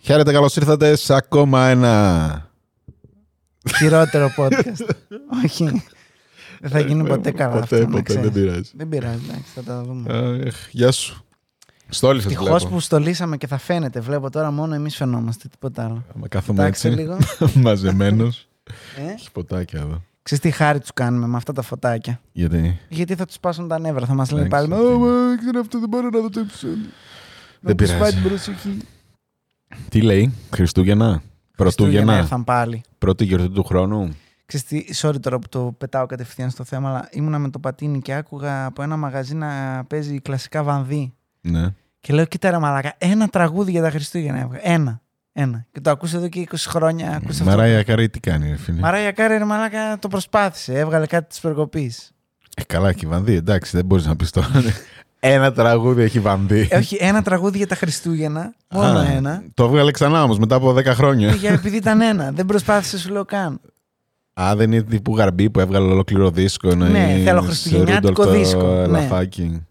Χαίρετε, καλώς ήρθατε σε ακόμα ένα. Χειρότερο podcast. Όχι. Δεν θα γίνει ποτέ καλά Ποτέ, αυτό. να ποτέ, ξέρεις. δεν πειράζει. Δεν πειράζει, εντάξει, θα τα δούμε. Αχ, Γεια σου. Στόλισε Ευτυχώς βλέπω. που στολίσαμε και θα φαίνεται. Βλέπω τώρα μόνο εμείς φαινόμαστε, τίποτα άλλο. Άμα κάθομαι Εντάξει έτσι, λίγο. μαζεμένος. Ε; Έχει ποτάκια εδώ. Ξέρεις τι χάρη τους κάνουμε με αυτά τα φωτάκια; Γιατί; Γιατί θα τους πάσουν τα νεύρα. Θα μας λένε Εντάξει, πάλι. τι. Ω, μα, δεν ξέρω αυτό, δεν μπορώ να δω το επεισόδιο. Δεν Να τους πειράζει. πάει την προσοχή. Τι λέει, Χριστούγεννα. Χριστούγεννα Πρωτούγεννα. Ήρθαν πάλι. Πρώτη γιορτή του χρόνου. Ξέρεις τι, sorry τώρα που το πετάω κατευθείαν στο θέμα, αλλά ήμουνα με το πατίνι και άκουγα από ένα μαγαζί να παίζει κλασικά βανδύ. Ναι. Και λέω, κοίτα ρε μαλάκα, ένα τραγούδι για τα Χριστούγεννα έβγα. Ένα. Ένα. Και το ακούσα εδώ και 20 χρόνια. Ακούσα αυτό. Μαράια Καρή τι κάνει, ρε φίλε; Μαράγια Κάρη ρε μαλάκα το προσπάθησε. Έβγαλε κάτι της προκοπή. Ε, καλά, και η Βανδύ, εντάξει, δεν μπορείς να πεις τώρα. Ένα τραγούδι έχει βανδύ. Ε, όχι, ένα τραγούδι για τα Χριστούγεννα. Μόνο Α, ένα. Το έβγαλε ξανά όμως μετά από 10 χρόνια. Για, επειδή ήταν ένα. Δεν προσπάθησε, σου λέω καν. Α, δεν είναι τύπου γαρμπή που έβγαλε ολόκληρο δίσκο. ενώ Ναι, είναι θέλω σε χριστουγεννιάτικο Ρούντολφ το δίσκο, ναι. Ελαφάκι.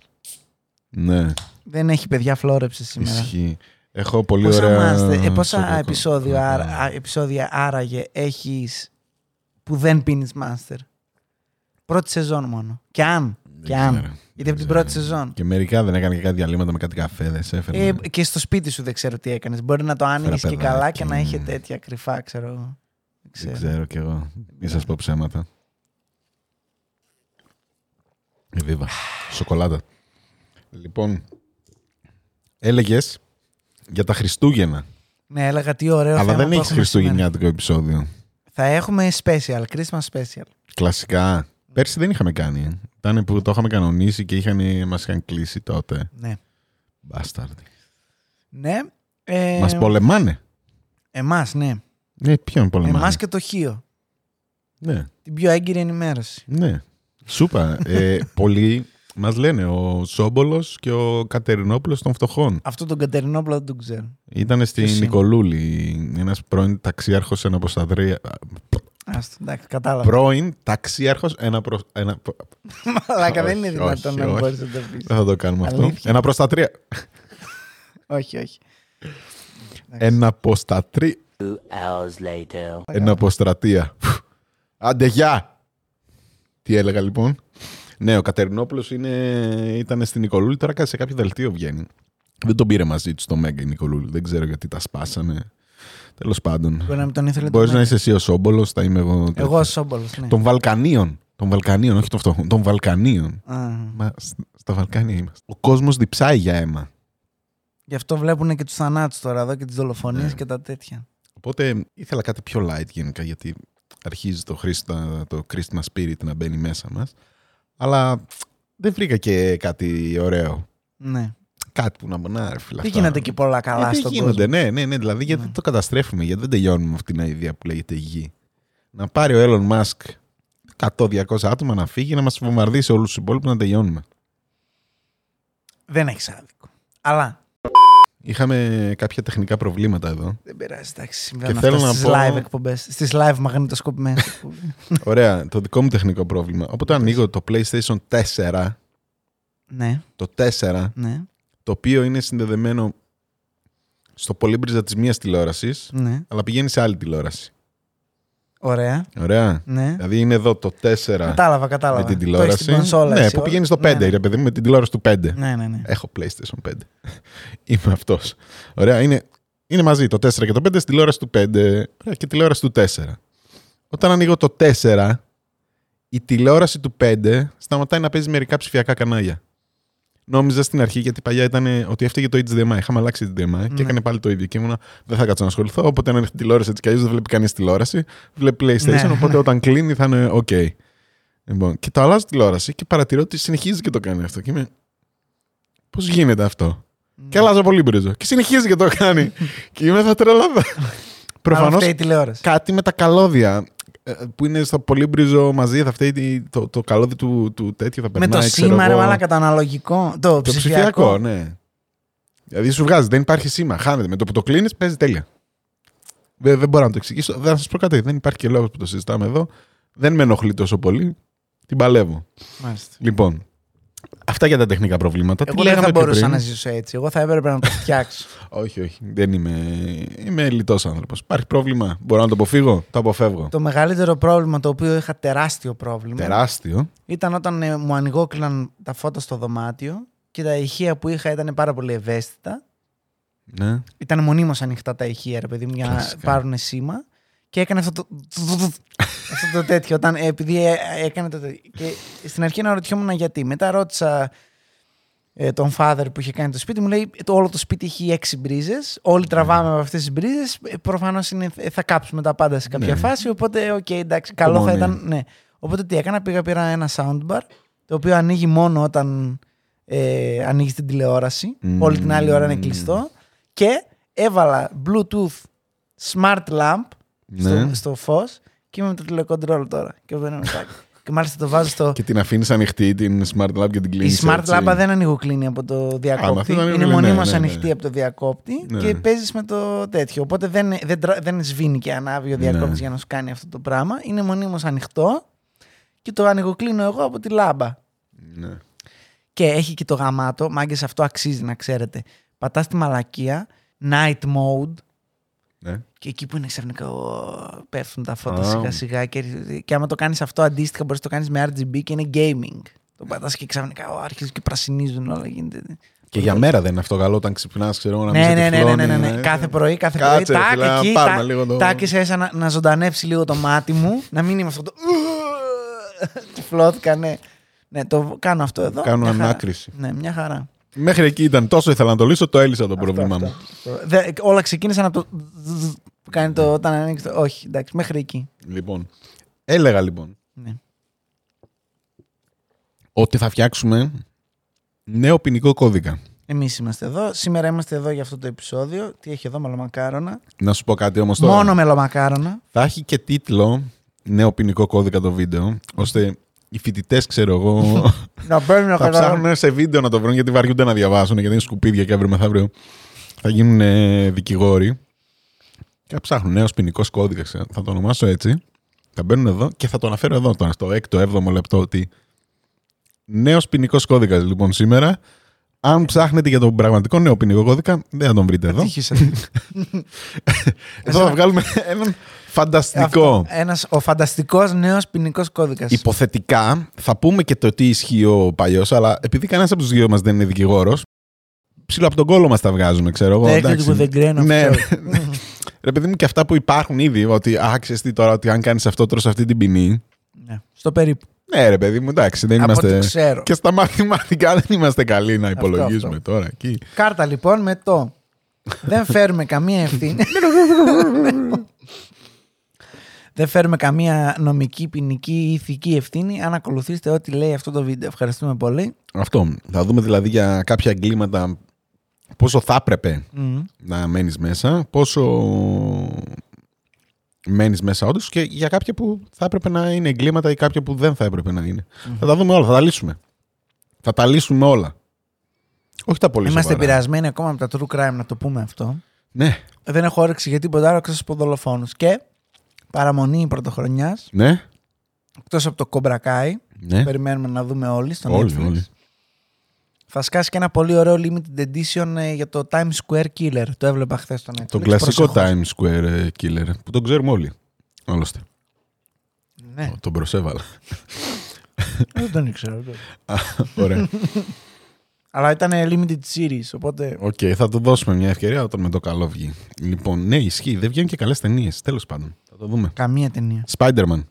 Ναι, Δεν έχει παιδιά φλόρεψε σήμερα. ισχύει. Έχω πολύ Πόσα, ωραία... μάστε- ε, πόσα σοκολάτα. επεισόδια, άρα- α, επεισόδια άραγε έχεις που δεν πίνεις μάστερ; Πρώτη σεζόν μόνο. Και αν. Δεν Και αν. Ξέρω. Γιατί από την πρώτη σεζόν. Και μερικά δεν έκανε και κάτι διαλύματα με κάτι καφέδες. Έφερε. Ε, και στο σπίτι σου δεν ξέρω τι έκανες. Μπορεί να το άνοιγες και παιδάκι. καλά και να είχε τέτοια κρυφά, ξέρω. εγώ. Δεν δεν ξέρω. ξέρω κι εγώ. Μην σας πω ψέματα. Ε, βίβα. Σοκολάτα. Λοιπόν, έλεγες για τα Χριστούγεννα. Ναι, έλεγα τι ωραίο Αλλά θέμα δεν που έχει έχουμε χριστουγεννιάτικο επεισόδιο. σήμερα. Θα έχουμε special, Christmas special. Κλασικά. Πέρσι δεν είχαμε κάνει. Ήταν που το είχαμε κανονίσει και είχαν, μας είχαν κλείσει τότε. Ναι. Μπάσταρδι. Ναι. Ε, Μας πολεμάνε. Εμάς, ναι. Ναι, ποιον πολεμάνε; Εμάς και το Χίο. Ναι, Την πιο έγκυρη ενημέρωση. ναι. Σούπα. ε, πολλοί μας λένε ο Σόμπολος και ο Κατερινόπουλος των φτωχών. Αυτό τον Κατερινόπουλο δεν τον ξέρω. Ήταν στη Ποιος είναι; Νικολούλη, ένας πρώην ταξίαρχος ένας προστατρία. Άστο, εντάξει, κατάλαβα. Πρώην ταξίαρχος ένα προ... ένα... προ- Μαλάκα δεν είναι Όχι, δυνατόν όχι, να όχι. μπορείς να το πεις. Δεν θα το κάνουμε αυτό. Αλήθεια. Ένα προστατρία. όχι, όχι. Ένα αποστατρί... Two hours later. Ένα αποστρατεία. Άντε, γεια! Τι έλεγα λοιπόν; Ναι, ο Κατερινόπουλος είναι... ήταν στην Νικολούλη, τώρα κάτι σε κάποιο δελτίο βγαίνει. Δεν τον πήρε μαζί του στο Μέγκα η Νικολούλη. Δεν ξέρω γιατί τα σπάσανε. Τέλος πάντων. Μπορεί να μην τον ήθελε Μπορείς το να Μέγκα. είσαι εσύ ο Σόμπολος, θα είμαι εγώ. Εγώ τέτοιος. Σόμπολος, ναι. Των Βαλκανίων. Των Βαλκανίων, όχι των φτωχών. Των Βαλκανίων. Α, Μα σ- στα Βαλκάνια είμαστε. Ο κόσμος διψάει για αίμα. Γι' αυτό βλέπουν και τους θανάτους τώρα εδώ και τις δολοφονίες Ναι. και τα τέτοια. Οπότε ήθελα κάτι πιο light γενικά, γιατί αρχίζει το, Christa, το Christmas spirit να μπαίνει μέσα μας. Αλλά δεν βρήκα και κάτι ωραίο. Ναι. Κάτι που να μονά, ρε φίλε. Δεν αυτά. γίνονται και πολλά καλά Ε, δεν στον γίνονται, κόσμο. ναι, ναι, ναι. Δηλαδή, γιατί Ναι. δεν το καταστρέφουμε, γιατί δεν τελειώνουμε με αυτήν την ιδέα που λέγεται γη. Να πάρει ο Elon Musk 100-200 άτομα να φύγει να μας βομβαρδίσει όλους τους υπόλοιπους να τελειώνουμε. Δεν έχεις άδικο. Αλλά Είχαμε κάποια τεχνικά προβλήματα εδώ. δεν πειράζει, εντάξει. Συμβαίνουν θέλω αυτά να στις πω- live εκπομπές. Στις live μαγνητοσκοπημένες εκπομπές. Ωραία, το δικό μου τεχνικό πρόβλημα. Όποτε ανοίγω το PlayStation 4, ναι, το 4, ναι, το οποίο είναι συνδεδεμένο στο πολύμπριζα της μίας τηλεόρασης, ναι. αλλά πηγαίνει σε άλλη τηλεόραση. Ωραία. Ωραία. Ναι. Δηλαδή είναι εδώ το 4 Κατάλαβα, κατάλαβα. με την Το έχεις τηλεόραση. στην κονσόλα, ναι, εσύ, που όλα. πηγαίνει στο 5, Ναι, ναι. ρε παιδί μου, με την τηλεόραση του 5. Ναι, ναι, ναι. Έχω PlayStation 5. Είμαι αυτός. Ωραία, είναι, είναι μαζί το 4 και το 5 στη τηλεόραση του 5 ωραία, και τηλεόραση του 4. Όταν ανοίγω το 4, η τηλεόραση του 5 σταματάει να παίζει μερικά ψηφιακά κανάλια. Νόμιζα στην αρχή γιατί παλιά ήταν ε, ότι έφταιγε το HDMI. Είχαμε αλλάξει HDMI και Ναι. έκανε πάλι το ίδιο. Και ήμουνα, δεν θα κάτσω να ασχοληθώ. Οπότε αν έρθει τηλεόραση έτσι κι αλλιώς δεν βλέπει κανείς τηλεόραση. Βλέπει PlayStation. Ναι. Οπότε όταν κλείνει θα είναι OK. Λοιπόν, και το αλλάζω τηλεόραση και παρατηρώ ότι συνεχίζει και το κάνει αυτό. Και είμαι. Πώς γίνεται αυτό; Και αλλάζω πολύ μπρίζο. Και συνεχίζει και το κάνει. και είμαι θα τρελαθώ. Προφανώς Προφανώ. η τηλεόραση. κάτι με τα καλώδια ε, που είναι στο πολύμπριζο μαζί θα φταίει το, το καλώδι του, του τέτοιου θα Με περνάει. το ξέρω σήμα, ρε εγώ. μαλάκα, το αναλογικό. Το, Το ψηφιακό, ναι. Δηλαδή σου βγάζει, δεν υπάρχει σήμα. Χάνεται. Με το που το κλείνεις, παίζει τέλεια. Δεν, δεν μπορώ να το εξηγήσω. Δεν θα σας πω κάτι. Δεν υπάρχει και λόγος που το συζητάμε εδώ. Δεν με ενοχλεί τόσο πολύ. Την παλεύω. Μάλιστα. Λοιπόν, Αυτά για τα τεχνικά προβλήματα. Τι Εγώ δεν λέγαμε θα πιο μπορούσα πριν; να ζήσω έτσι. Εγώ θα έπρεπε να το φτιάξω. Όχι, όχι. Δεν είμαι. Είμαι λιτός άνθρωπος. Υπάρχει πρόβλημα. Μπορώ να το αποφύγω; Το αποφεύγω. το μεγαλύτερο πρόβλημα, το οποίο είχα τεράστιο πρόβλημα, Τεράστιο. ήταν όταν ε, μου ανοιγόκλειναν τα φώτα στο δωμάτιο και τα ηχεία που είχα ήταν πάρα πολύ ευαίσθητα. Ναι. Ήταν μονίμως ανοιχτά τα ηχεία, ρε παιδί μου, για Κλασικά. να πάρουν σήμα. Και έκανε αυτό το. αυτό το τέτοιο. Όταν, ε, επειδή ε, έκανε το τέτοιο. Και στην αρχή αναρωτιόμουν γιατί. Μετά ρώτησα ε, τον father που είχε κάνει το σπίτι, μου λέει το, όλο το σπίτι έχει έξι μπρίζες. Όλοι τραβάμε από αυτές τις μπρίζες. Προφανώς θα κάψουμε τα πάντα σε κάποια Ναι. φάση. Οπότε, οκ, εντάξει, καλό θα Υπομονή. ήταν. Ναι. Οπότε τι έκανα, πήγα πήρα ένα soundbar το οποίο ανοίγει μόνο όταν ε, ανοίγεις την τηλεόραση. Μμμ. Όλη την άλλη ώρα είναι κλειστό. Και έβαλα Bluetooth smart lamp στο, Ναι. στο φως και είμαι με το τηλεκοντρόλ τώρα. Και, μπαίνω μετά. και μάλιστα το βάζω στο. Και την αφήνεις ανοιχτή την smart lab και την κλείνεις. Η smart lamp δεν ανοιγοκλίνει από το Α, διακόπτη. αυτό δεν είναι ανοίγει, ναι, μονίμως ναι, ναι. ανοιχτή από το διακόπτη Ναι. και παίζεις με το τέτοιο. Οπότε δεν, δεν, τρα- δεν σβήνει και ανάβει ο διακόπτης Ναι. για να σου κάνει αυτό το πράγμα. Είναι μονίμως ανοιχτό και το ανοιγοκλίνω εγώ από τη λάμπα. Ναι. Και έχει και το γαμάτο. Μάγκες, αυτό αξίζει να ξέρετε. Πατάς τη μαλακία, night mode. Ναι. Και εκεί που είναι ξαφνικά ο, πέφτουν τα φώτα Α. σιγά σιγά. Και, και άμα το κάνεις αυτό αντίστοιχα, μπορείς να το κάνεις με RGB και είναι gaming. Το πατάς και ξαφνικά ο, αρχίζουν και πρασινίζουν όλα. Γίνεται. Και για μέρα δεν είναι αυτό καλό όταν ξυπνάς, ξέρω εγώ, να μην Ναι, σε ναι, ναι, ναι, ναι, ναι, τυφλώνει, ναι. ε. Κάθε πρωί, κάθε Κάτσε, πρωί. ρε φίλε, Τάκ, να εκεί, πάρουμε τάκ, λίγο το- τάκ, είσαι έσα να, να ζωντανεύσει λίγο το μάτι μου. να μην είμαι αυτό το. Τυφλώθηκα, ναι. Ναι, το κάνω αυτό εδώ. Κάνω μια χαρά. ανάκριση. Ναι, μια χαρά. Μέχρι εκεί ήταν τόσο ήθελα να το λύσω, το έλυσα το Αυτό, πρόβλημά αυτό, μου. αυτό. Δε- όλα ξεκίνησαν από το. που κάνει το όταν ανοίξει το. Όχι, εντάξει, μέχρι εκεί. Λοιπόν, έλεγα λοιπόν Ναι. ότι θα φτιάξουμε νέο ποινικό κώδικα. Εμείς είμαστε εδώ. Σήμερα είμαστε εδώ για αυτό το επεισόδιο. Τι έχει εδώ, μελομακάρονα. Να σου πω κάτι όμως τώρα. Μόνο μελομακάρονα. Θα έχει και τίτλο νέο ποινικό κώδικα το βίντεο, ώστε οι φοιτητές, ξέρω εγώ, να παίρνουν να θα ψάχνουν σε βίντεο να το βρουν γιατί βαριούνται να διαβάσουν, γιατί είναι σκουπίδια και αύριο μεθαύριο θα γίνουν ε, δικηγόροι. Και θα ψάχνουν νέος ποινικός κώδικας. Θα το ονομάσω έτσι. Θα μπαίνουν εδώ και θα το αναφέρω εδώ τώρα, στο 6ο, 7ο λεπτό, ότι νέος ποινικός κώδικας λοιπόν σήμερα. Αν ψάχνετε για τον πραγματικό νέο ποινικό κώδικα, δεν θα τον βρείτε εδώ. Εδώ θα βγάλουμε έναν φανταστικό. Ένας ο φανταστικός νέος ποινικός κώδικας. Υποθετικά θα πούμε και το τι ισχύει ο παλιός, αλλά επειδή κανένας από τους δύο μας δεν είναι δικηγόρος, ψηλό από τον κόλλο μας τα βγάζουμε, ξέρω εγώ. Take it εντάξει. with a grain of Ναι, salt. Ρε παιδί μου και αυτά που υπάρχουν ήδη, ότι α, ξέρεις τι τώρα, ότι αν κάνεις αυτό, τρως αυτή την ποινή. Ναι, Στο περίπου. Ναι, ρε παιδί μου, εντάξει, δεν Από ό,τι είμαστε. ξέρω. Και στα μαθηματικά δεν είμαστε καλοί να υπολογίζουμε αυτό. τώρα εκεί. Κάρτα λοιπόν με το. Δεν φέρουμε καμία ευθύνη. Δεν φέρουμε καμία νομική, ποινική ή ηθική ευθύνη αν ακολουθήσετε ό,τι λέει αυτό το βίντεο. Ευχαριστούμε πολύ. Αυτό. Θα δούμε δηλαδή για κάποια εγκλήματα πόσο θα έπρεπε Μμμ. να μένεις μέσα, πόσο μένεις μέσα όντως και για κάποια που θα έπρεπε να είναι εγκλήματα ή κάποια που δεν θα έπρεπε να είναι. Θα τα δούμε όλα, θα τα λύσουμε. Θα τα λύσουμε όλα. Όχι τα πολύ Είμαστε σοβαρά. επηρεασμένοι ακόμα από τα true crime, να το πούμε αυτό. Ναι, Δεν έχω όρεξη για τίποτα άλλο εκτός από δολοφόνους. Και παραμονή πρωτοχρονιάς, ναι, εκτός από το κομπρακάι, ναι. περιμένουμε να δούμε όλοι στο Όλοι, Netflix. όλοι. Θα σκάσει και ένα πολύ ωραίο limited edition ε, για το Times Square Killer. Το έβλεπα χθες στο Netflix. Το κλασικό Προσεχώς. Times Square ε, Killer που τον ξέρουμε όλοι. Άλλωστε. Ναι, Τον προσέβαλα. δεν τον ήξερα. δεν. Α, Ωραία. Αλλά ήταν limited series, οπότε. Οκ, θα του δώσουμε μια ευκαιρία όταν με το καλό βγει. Λοιπόν, ναι, ισχύει. Δεν βγαίνουν και καλές ταινίες. Τέλος πάντων. Θα το δούμε. Καμία ταινία. Spider-Man.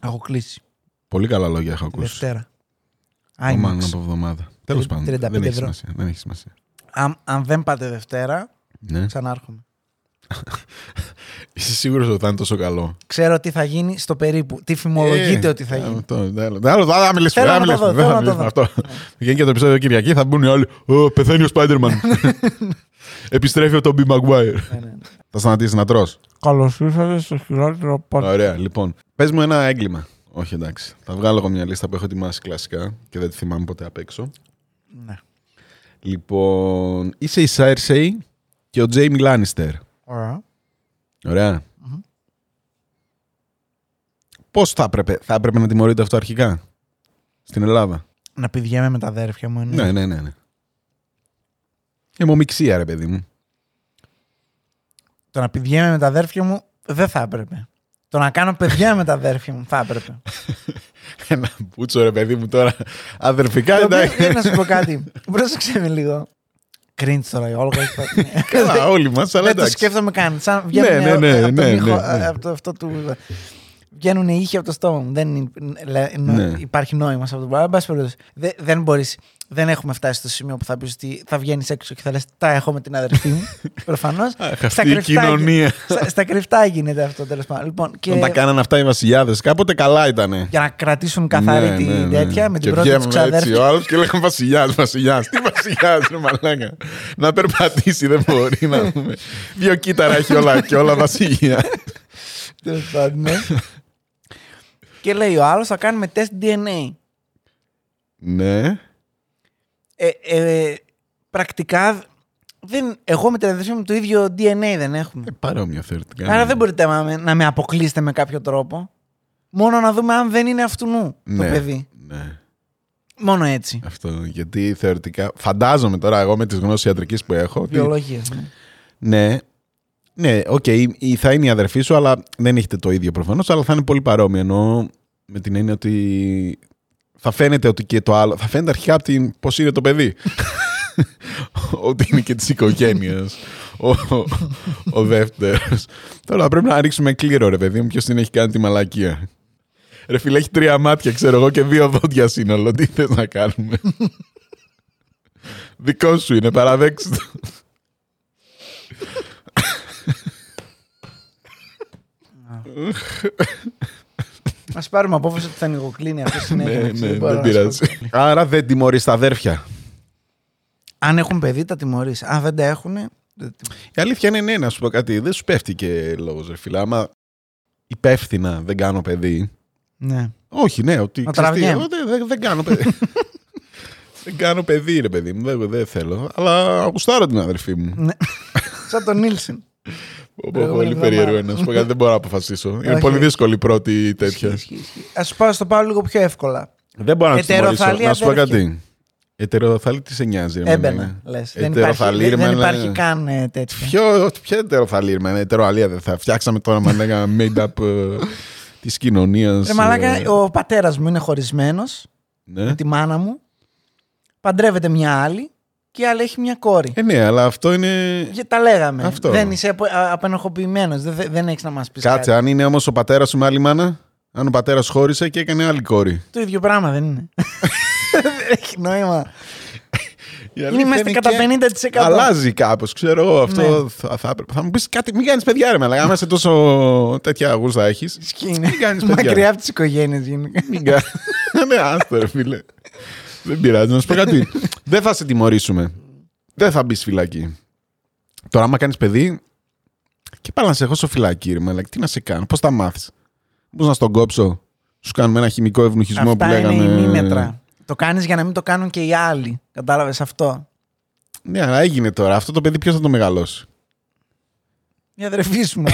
Έχω κλείσει. Πολύ καλά λόγια έχω Τη ακούσει. Δευτέρα. Oh, man, IMAX. από εβδομάδα. Τέλος πάντων. 35 Δεν έχει ευρώ. σημασία. Δεν έχει σημασία. Αν, αν δεν πάτε Δευτέρα, Ναι. ξανάρχομαι. Είσαι σίγουρος ότι θα είναι τόσο καλό; Ξέρω τι θα γίνει στο περίπου. Τι φημολογείται Ε, ότι θα γίνει. Αυτό, άλλο, άλλο, δεν θα μιλήσουμε. Θέλω δεν να θα το μιλήσουμε, δω, δεν θέλω θα να το μιλήσουμε. Αυτό. Βγαίνει και το επεισόδιο Κυριακή, θα μπουν οι άλλοι. Ω, πεθαίνει ο Spider-Man. Επιστρέφει ο Τόμπι Maguire. Ναι, ναι, ναι. Θα σταματήσεις να τρως. Καλώς ήρθατε στο χειρότερο podcast. Ωραία, λοιπόν. Πες μου ένα έγκλημα. Όχι, εντάξει. Θα βγάλω εγώ μια λίστα που έχω ετοιμάσει κλασικά και δεν τη θυμάμαι ποτέ απ' έξω. Ναι. Λοιπόν, είσαι η Cersei και ο Jamie Lannister. Ωραία. Ωραία. Πώς θα έπρεπε, θα έπρεπε να τιμωρείται αυτό αρχικά; Στην Ελλάδα. Να πηδιέμαι με τα αδέρφια μου. εννοείς; Ναι, ναι, ναι. ναι. Αιμομιξία, ρε παιδί μου. Το να πηδιέμαι με τα αδέρφια μου δεν θα έπρεπε. Το να κάνω παιδιά με τα αδέρφια μου θα έπρεπε. Ένα πούτσο, ρε παιδί μου τώρα. Αδερφικά, Το οποίο, εντάξει. ε, να σου πω κάτι. Πρόσεξε με λίγο. Κρίντ τώρα η Όλγα. έχει πάει. Καλά, όλοι μας, αλλά Δεν το εντάξει. σκέφτομαι καν. Σαν βγαίνουν ναι, ναι, από τον ναι, ήχο, ναι, ναι. από το, αυτό του... Βγαίνουν οι ήχοι από το στόμα μου. Δεν είναι- λέ- νο- Ναι. υπάρχει νόημα σε αυτό το πράγμα. Εν πάση περιπτώσει, δεν, δεν μπορείς, δεν έχουμε φτάσει στο σημείο που θα πεις ότι θα βγαίνεις έξω και θα λες τα έχω με την αδερφή μου. Προφανώς. Αχ, αυτή η κοινωνία. Στα, στα κρυφτά γίνεται αυτό τέλος πάντων. Λοιπόν, και Όταν τα κάνανε αυτά οι βασιλιάδες, κάποτε καλά ήτανε. για να κρατήσουν καθαρή Ναι, την ναι, ναι. τέτοια με την Και πρώτη τους βγαίνουμε έτσι ξαδέρφη. ο άλλος και λέγαμε Βασιλιάς, Βασιλιάς. Τι Βασιλιάς, ρε μαλάκα. Να περπατήσει δεν μπορεί να πούμε. Δύο κύτταρα έχει όλα και όλα Βασιλιά. Τέλος πάντων, ναι. και λέει ο άλλος θα κάνουμε τεστ DNA. ναι. Ε, ε, πρακτικά δεν, εγώ με την αδερφή μου το ίδιο DNA δεν έχουμε. Ε, Παρόμοιο θεωρητικά. Άρα δεν μπορείτε να με, να με αποκλείσετε με κάποιο τρόπο. Μόνο να δούμε αν δεν είναι αυτουνού το Ναι. παιδί. Ναι. Μόνο έτσι. Αυτό. Γιατί θεωρητικά. Φαντάζομαι τώρα εγώ με τις γνώσεις ιατρικής που έχω. ότι- Βιολογίας. Ναι. Ναι. Ναι, οκ, η- θα είναι η αδερφή σου, αλλά δεν έχετε το ίδιο προφανώς, αλλά θα είναι πολύ παρόμοιο. Εννοώ με την έννοια ότι θα φαίνεται ότι και το άλλο. Θα φαίνεται αρχικά από την πώς είναι το παιδί. ότι είναι και της οικογένειας. ο, ο, ο δεύτερος. Τώρα πρέπει να ρίξουμε κλήρο, ρε παιδί μου, ποιος την έχει κάνει τη μαλακία. Ρε φίλε, έχει τρία μάτια, ξέρω εγώ, και δύο δόντια σύνολο. Τι θες να κάνουμε; Δικό σου είναι, παραδέξτε το. Α πάρουμε απόφαση ότι θα νοικοκλίνει αυτό συνέχεια. Ναι, εντάξει, ναι, μπορώ δεν να πειράζει. σου πω. Άρα δεν τιμωρείς τα αδέρφια. Αν έχουν παιδί, τα τιμωρείς. Αν δεν τα έχουν. δεν τα Η αλήθεια είναι ναι, να σου πω κάτι. Δεν σου πέφτει και λόγος, ρε φίλε. Άμα υπεύθυνα δεν κάνω παιδί. Ναι. Όχι, ναι, ότι. Να ξέρεις τι, τραβιέμαι. εγώ δεν, δεν, δεν κάνω παιδί. δεν κάνω παιδί, ρε παιδί μου. Δεν, δεν θέλω. Αλλά ακουστάρω την αδερφή μου. ναι. Σαν τον Νίλσεν. Πω, πω, Προηγούμενη Πολύ περίεργο εβδομάδα. είναι. Να σου πω κάτι, δεν μπορώ να αποφασίσω. Είναι Όχι. πολύ δύσκολη η πρώτη τέτοια. Α πάω στο πάω λίγο πιο εύκολα. Δεν μπορώ να του τιμωρήσω. Ετεροθαλή Να σου πω αδέρφια. κάτι. Ετεροθαλή τι σε νοιάζει. ρε Έμπαινα. μάνα. Λες. Δεν υπάρχει, Ετεροθαλή, δεν, ρε δεν μάνα. υπάρχει καν ε, τέτοιο. Ποιο, ποιο ετεροθαλή, ρε μάνα. Ετεροαλία δεν θα φτιάξαμε τώρα με ένα made-up ε, της κοινωνίας. Ρε μαλάκα, ε, ο πατέρας μου είναι χωρισμένος ναι. με τη μάνα μου. Παντρεύεται μια άλλη και η άλλη έχει μια κόρη. Ε, ναι, αλλά αυτό είναι. Και τα λέγαμε. Αυτό. Δεν είσαι απο- α- απενοχοποιημένος. Δεν, δεν έχεις να μας πεις Κάτσε, αν είναι όμως ο πατέρας σου με άλλη μάνα. Αν ο πατέρας χώρισε και έκανε άλλη κόρη. Το ίδιο πράγμα δεν είναι. δεν έχει νόημα. Η αλήθεια Είμαστε κατά και 50%. Αλλάζει κάπως, ξέρω εγώ. Αυτό Ναι. θα, θα, έπρεπε. θα μου πεις κάτι, μην κάνεις παιδιά, ρε μαλάκα. Άμα είσαι τόσο τέτοια γούστα έχεις. Σκύνη. Μην κάνεις παιδιά. Μακριά από τις οικογένειες γενικά. Μην κάνει. ναι, άστο, ρε φίλε. Δεν πειράζει, να σου πω κάτι. Δεν θα σε τιμωρήσουμε. Δεν θα μπεις φυλακή. Τώρα, άμα κάνεις παιδί, και πάλι να σε έχω στο φυλακή, ρε μαλάκα. Τι να σε κάνω, πώς τα μάθεις; Πώ να στον κόψω. Σου κάνουμε ένα χημικό ευνουχισμό Αυτά που λέγαμε. είναι η μήμετρα. Το κάνεις για να μην το κάνουν και οι άλλοι. Κατάλαβες αυτό; Ναι, αλλά έγινε τώρα. Αυτό το παιδί ποιος θα το μεγαλώσει; Η αδερφή σου. μου.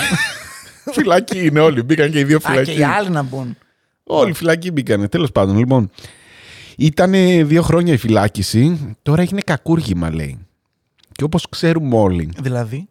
φυλακή είναι όλοι. Μπήκαν και οι δύο Α, και φυλακοί. οι άλλοι να μπουν. Όλοι φυλακοί μπήκανε. Τέλος πάντων, λοιπόν. Ήταν δύο χρόνια η φυλάκιση. Τώρα έγινε κακούργημα, λέει. Και όπως ξέρουμε όλοι, Δηλαδή;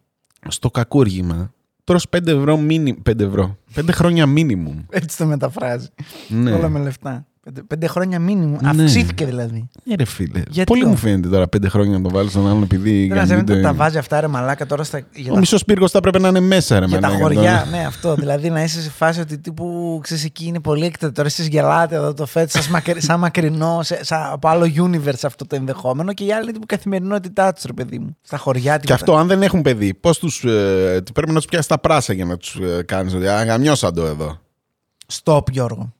στο κακούργημα τρως 5 ευρώ μίνι... 5 ευρώ. 5 χρόνια μίνιμουμ. Έτσι το μεταφράζει. Ναι. Όλα με λεφτά. Πέντε, πέντε χρόνια μήνυμου. Ναι. Αυξήθηκε δηλαδή. Ναι, ρε φίλε. Γιατί Πολύ όμως; μου φαίνεται τώρα 5 χρόνια να το βάλεις στον άλλον επειδή. Δεν να γαμιούνται- τα βάζει αυτά ρε μαλάκα τώρα στα, για Ο τα, μισός πύργος θα έπρεπε να είναι μέσα, ρε για τα μαλάκα, χωριά. τώρα. ναι, αυτό. δηλαδή να είσαι σε φάση ότι τύπου ξέρεις εκεί είναι πολύ έκτατο. Τώρα εσείς γελάτε εδώ το φέτος, σαν, μακρι, σαν μακρινό, σε, σαν, από άλλο universe αυτό το ενδεχόμενο και οι άλλοι είναι τύπου καθημερινότητά τους, ρε παιδί μου. Στα χωριά Και τίποτα. αυτό αν δεν έχουν παιδί, πώς τους. Ε, πρέπει να τους πιάσεις τα πράσα για να τους ε, κάνεις. Ότι αγαμιώσαν το εδώ. Stop, Γιώργο.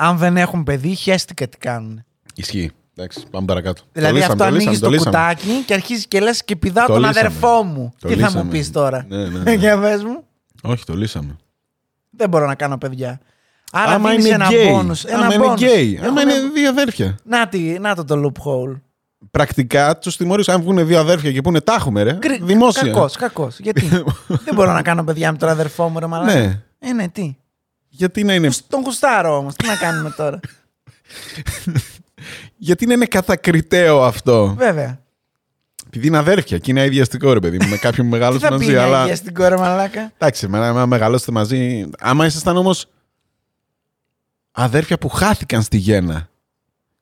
Αν δεν έχουν παιδί, χαίστηκα τι κάνουν. Ισχύει. Εντάξει, πάμε παρακάτω. Δηλαδή το αυτό λύσαμε, ανοίγεις το το λύσαμε. κουτάκι και αρχίζεις και λες και πηδάω Το τον λύσαμε. αδερφό μου. Το Τι θα μου λύσαμε. πεις τώρα; Ναι, ναι, ναι. Για πες μου. Όχι, το λύσαμε. Δεν μπορώ να κάνω παιδιά. Άρα Άμα δίνεις είναι ένα γκέι. μπόνους. Ένα Άμα είναι μπόνους. γκέι. Άμα Έχουμε- είναι δύο αδέρφια. Να, τι, να το το loophole. Πρακτικά τους τιμωρείς αν βγουν δύο αδέρφια και πούνε τα έχουμε, ρε. Κρι- Δημόσια. Κακός, κακός. Γιατί; δεν μπορώ να κάνω παιδιά με τον αδερφό μου, ρε μαλάκα. Ναι. Ε, ναι, τι; Γιατί να είναι. Τον κουστάρω όμως. Τι να κάνουμε τώρα; Γιατί είναι κατακριτέο αυτό; Βέβαια. Επειδή είναι αδέρφια και είναι αειδιαστικό ρε παιδί μου. Με κάποιον Τι μεγάλο θα πει μαζί. η Αλλά αλλά... στην κόρα μαλάκα; εντάξει, με ένα μεγαλώσετε μαζί. Άμα ήσασταν όμως αδέρφια που χάθηκαν στη γέννα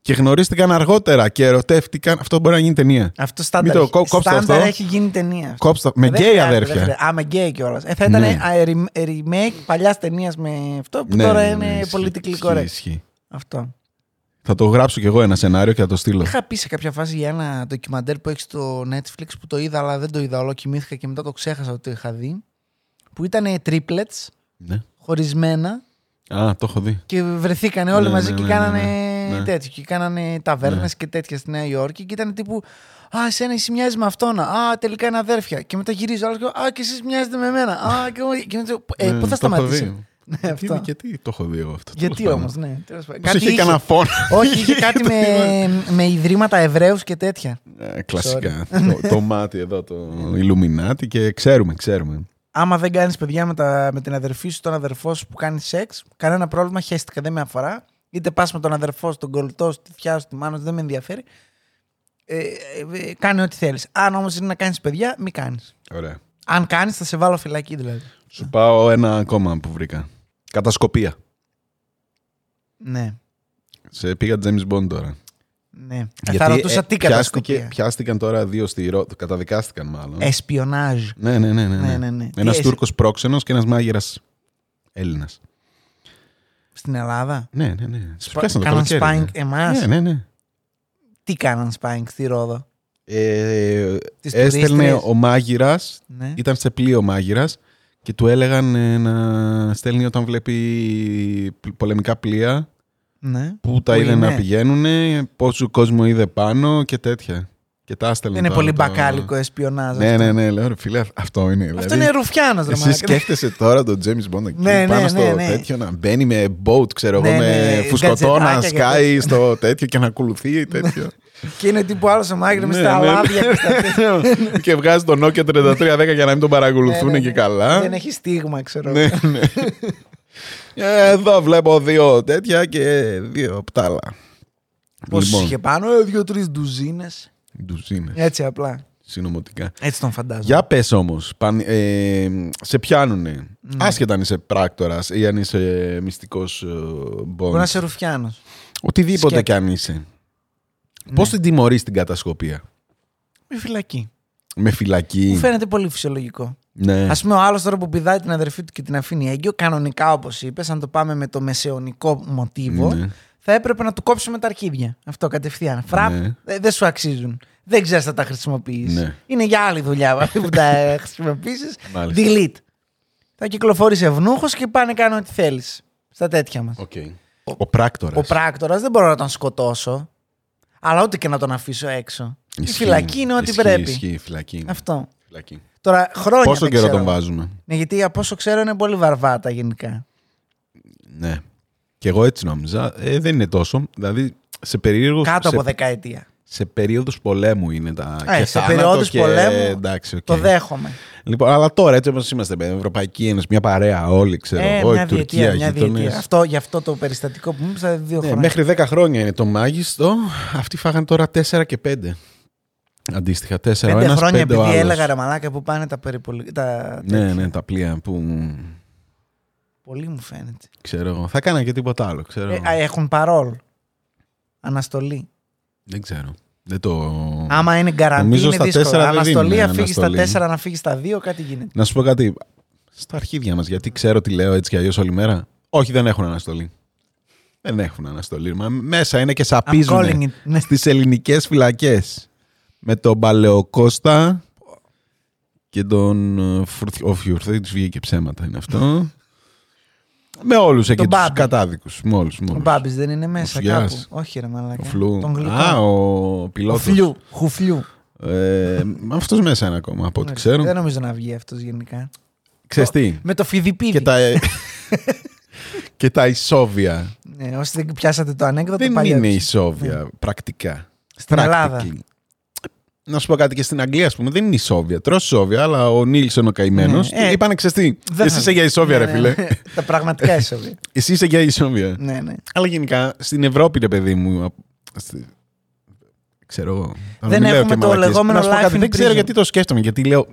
και γνωρίστηκαν αργότερα και ερωτεύτηκαν, αυτό μπορεί να γίνει ταινία. Αυτό στάνταρ, Μην το έχει- κόψτε στάνταρ αυτό. έχει γίνει ταινία. Κόψτε το. Με Δεν γκέι χρειάζεται, δεν αδέρφια. χρειάζεται. Α, με γκέι κιόλας. Ε, θα ήταν Ναι. α, re- remake παλιάς ταινίας με αυτό που Ναι, τώρα ναι, είναι ναι, ισχύει, politically ισχύει, correct. ισχύει. Αυτό. Θα το γράψω κι εγώ ένα σενάριο και θα το στείλω. Είχα πει σε κάποια φάση για ένα ντοκιμαντέρ που έχει στο Netflix που το είδα, αλλά δεν το είδα όλο. Κοιμήθηκα και μετά το ξέχασα ότι το είχα δει. Που ήταν triplets, Ναι. χωρισμένα Α, το έχω δει. και βρεθήκανε όλοι Ναι, μαζί ναι, και ναι, κάνανε ναι, ναι. τέτοιο. Και κάνανε ταβέρνες Ναι. και τέτοια στη Νέα Υόρκη και ήταν τύπου Α, εσένα εσύ μοιάζεις με αυτόν. Α, τελικά είναι αδέρφια. Και μετά γυρίζω άλλο και Α, και εσείς μοιάζετε με μένα. Α, και εγώ. Και μετά, ε, Ναι, πού θα το έχω σταματήσω. δει. Ναι, Γιατί, αυτό. γιατί το έχω δει εγώ αυτό. Γιατί τέλος όμως, πάντων. ναι. τέλος πάντων. Πώς είχε κανένα φόνο. Όχι, είχε κάτι με, με ιδρύματα Εβραίους και τέτοια. Ε, κλασικά. το, το μάτι εδώ, το Ιλουμινάτι και ξέρουμε, ξέρουμε. Άμα δεν κάνεις παιδιά με, τα, με την αδερφή σου, τον αδερφό σου που κάνει σεξ, κανένα πρόβλημα, χαίστηκα, δεν με αφορά. Είτε πας με τον αδερφό σου, τον κολλητό σου, τη θιά σου, τη μάνα σου, δεν με ενδιαφέρει. Ε, ε, ε, κάνε ό,τι θέλεις. Αν όμως είναι να κάνεις παιδιά, μην κάνεις. Ωραία. Αν κάνεις, θα σε βάλω φυλακή δηλαδή. Σου πάω ένα ακόμα που βρήκα. Κατασκοπία. Ναι. Σε πήγα James Bond τώρα. ναι. Ε, θα ρωτούσα ε, τι πιάστηκε- κατασκοπία. Πιάστηκαν τώρα δύο στη Ρο... Καταδικάστηκαν μάλλον. Εσπιονάζ. Ναι, ναι, ναι. ναι, Ναι, ναι, ναι. Ένας Τι, Τούρκος πρόξενος και ένας μάγειρας Έλληνας. Στην Ελλάδα. Ναι, ναι, ναι. Τους Σπα- πιάσαν το Κάναν καλοκαίρι, σπάινγκ ναι. εμάς. Ναι, ναι, ναι. Τι κάναν σπάινγκ στη Ρόδο; Ε, Τις έστελνε τουρίστριες. ο μάγειρας, Ναι. ήταν σε πλοίο μάγειρας και του έλεγαν ε, να στέλνει όταν βλέπει πολεμικά πλοία ναι. που τα Που είδε είναι. να πηγαίνουν, πόσο κόσμο είδε πάνω και τέτοια. Και τα έστελνε. Δεν είναι τώρα πολύ το- μπακάλικο εσπιονάζ. Ναι, αυτό. ναι, ναι, λέω ρε φίλε, αυτό είναι. Αυτό δηλαδή, είναι Ρουφιάνος, ρε Εσύ μαλάκα. σκέφτεσαι τώρα τον James Bond εκεί Ναι, πάνω ναι, στο ναι, ναι. τέτοιο να μπαίνει με boat, ξέρω Ναι, εγώ, ναι, με φουσκωτό να γκατζετάκια και σκάει τέτοια. στο τέτοιο και να ακολουθεί τέτοιο. Και είναι τύπου άλλος ο μάγειρα με Ναι, στα ναι, λάδια και στα τέτοια. και βγάζει τον Nokia 3310 για να μην τον παρακολουθούν Ναι, ναι, και ναι. καλά. Δεν έχει στίγμα, ξέρω. Ναι, ναι. Ε, Εδώ βλέπω δύο τέτοια και δύο πτάλα. Πόσου Λοιπόν, είχε πάνω, ε, δύο-τρει ντουζίνες. Ντουζίνες, Έτσι απλά. συνωμοτικά. Έτσι τον φαντάζομαι. Για πες όμως, παν- ε, σε πιάνουνε. Άσχετα αν είσαι πράκτορας ή αν είσαι μυστικός ε, Μπορεί να Bond. είσαι Ρουφιάνος. Οτιδήποτε Σκέτο. κι αν είσαι. Πώς την τιμωρείς την κατασκοπία; Με φυλακή. Με φυλακή. Μου φαίνεται πολύ φυσιολογικό. Ναι. Α πούμε, ο άλλος τώρα που πηδάει την αδερφή του και την αφήνει έγκυο, κανονικά όπως είπες, αν το πάμε με το μεσαιωνικό μοτίβο, Ναι. Θα έπρεπε να του κόψουμε τα αρχίδια. Αυτό κατευθείαν. Φραπ, Ναι. ε, δεν σου αξίζουν. Δεν ξέρεις θα τα χρησιμοποιήσει. Ναι. Είναι για άλλη δουλειά αυτή που τα χρησιμοποιήσεις. Μάλιστα. Delete. Θα κυκλοφορείς ευνούχος και πάνε κάνε ό,τι θέλεις. Στα τέτοια μας. Οκ. Ο πράκτορας. Ο πράκτορας δεν μπορώ να τον σκοτώσω, αλλά ούτε και να τον αφήσω έξω. Η Ισχύει. φυλακή είναι ό,τι Ισχύει, πρέπει. Ισχύει, φυλακή. είναι. Αυτό. Φυλακή. Τώρα χρόνια. Πόσο δεν καιρό ξέρω. τον βάζουμε; Ναι, γιατί από όσο ξέρω είναι πολύ βαρβάτα γενικά. Ναι. Και εγώ έτσι νόμιζα. Ε, δεν είναι τόσο. Δηλαδή σε περίεργους... Κάτω σε, από δεκαετία. σε περίοδους πολέμου είναι τα... Ε, και σε θάνατος περιόδους και... πολέμου Εντάξει, οκ. Το δέχομαι. Λοιπόν, αλλά τώρα έτσι όπως είμαστε, παιδί, Ευρωπαϊκή Ένωση, μια παρέα όλοι, ξέρω Ε, εγώ, μια η Τουρκία, διετία, μια γείτονες. διετία. Αυτό, γι' αυτό το περιστατικό που μου είπες, δύο Ναι, χρόνια. μέχρι 10 χρόνια είναι το μέγιστο. Αυτοί φάγαν τώρα 4 και 5. Αντίστοιχα, 4 ο Πέντε ένας, χρόνια πέντε ο επειδή άλλος. έλεγα ρε μαλάκα που πάνε τα περιπολικά. Τα... Ναι, τέτοια. ναι, τα πλοία που Πολύ μου φαίνεται. ξέρω εγώ. Θα έκανα και τίποτα άλλο, ξέρω. Ε, εγώ. α, έχουν παρόλ. Αναστολή. Δεν ξέρω. Δεν το... Άμα είναι γκαραντί Νομίζω είναι στα δύσκολο. τέσσερα δεν Αναστολή, δίνουν αφήγεις στα αναστολή. τέσσερα, να φύγεις στα δύο, κάτι γίνεται. Να σου πω κάτι. Στα αρχίδια μας, γιατί ξέρω τι λέω έτσι κι αλλιώς όλη μέρα; Όχι, δεν έχουν αναστολή. Δεν έχουν αναστολή. Μα μέσα είναι και I'm calling σαπίζουν it. Ναι. στις ελληνικές φυλακές. Με τον Παλαιοκώστα και τον ε, Φουρθ- Ο Φιουρθίτης βγήκε ψέματα είναι αυτό. Με όλους εκεί τους Μπάμπη. κατάδικους. Με όλους, με Ο όλους. Μπάμπης δεν είναι μέσα Φλιάς. κάπου. Όχι, ρε μαλάκα. Ο Φλου. Τον γλυκό. Α, ο Ο πιλότος. Φλιού. Χουφλιού. Ε, αυτός μέσα είναι ακόμα από ό,τι Ναι, ξέρω. Δεν νομίζω να βγει αυτός γενικά. Ξέρεις τι; Με το φιδιπίδι. Και τα, και τα ισόβια. Ναι, όσοι δεν πιάσατε το ανέκδοτο, Δεν παλιό είναι τους. ισόβια, πρακτικά. Ναι. Στην Ελλάδα. Practically. Να σου πω κάτι και στην Αγγλία, ας πούμε, δεν είναι ισόβια. Τρως ισόβια, αλλά ο Νίλσον ο καημένος. Ναι, ε, είπανε ξεστή. Δεν Εσύ θα- είσαι για ισόβια, Ναι, ρε ναι, φίλε. ναι. Τα πραγματικά ισόβια. Εσύ είσαι για ισόβια. ναι, ναι. Αλλά γενικά στην Ευρώπη, ρε παιδί μου, στη- Ξέρω εγώ. Τώρα Δεν μην λέω έχουμε και το μαλακίες. λεγόμενο Να σου πω life κάτι, in Δεν ξέρω prison. γιατί το σκέφτομαι. Γιατί λέω.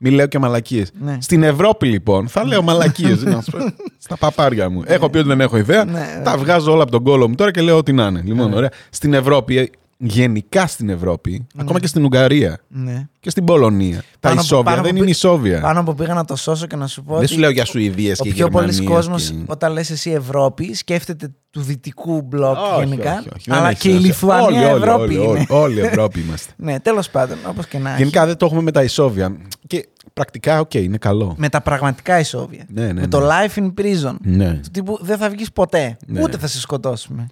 Μη λέω και μαλακίες. Ναι. Στην Ευρώπη λοιπόν θα λέω μαλακίες. στα παπάρια μου. Έχω πει ότι δεν έχω ιδέα. Ναι, τα βγάζω όλα από τον κόλο μου τώρα και λέω ό,τι να είναι. Λοιπόν, Ναι. ωραία. Στην Ευρώπη, ε, γενικά στην Ευρώπη, ακόμα και στην Ουγγαρία Ναι. και στην Πολωνία. Τα Πάνω που- ισόβια πάνω δεν που είναι πή- ισόβια. Πάνω που πήγα να το σώσω και να σου πω. Δεν ότι σου λέω για Σουηδίες ο και πιο πολλή Γερμανίες κόσμος, και- όταν λες εσύ Ευρώπη, σκέφτεται του δυτικού μπλοκ Όχι, γενικά. όχι, όχι, δεν αλλά έχει και η σημασία. Λιθουανία Όλοι, όλοι, Ευρώπη όλοι, είναι. όλοι, Όλοι Ευρώπη είμαστε. ναι, τέλος πάντων, όπως και να έχει. Γενικά δεν το έχουμε με τα ισόβια. Και πρακτικά, οκ, είναι καλό. Με τα πραγματικά ισόβια. Ναι, ναι, με ναι. το life in prison. Ναι. Του τύπου δεν θα βγεις ποτέ. Ναι. Ούτε θα σε σκοτώσουμε.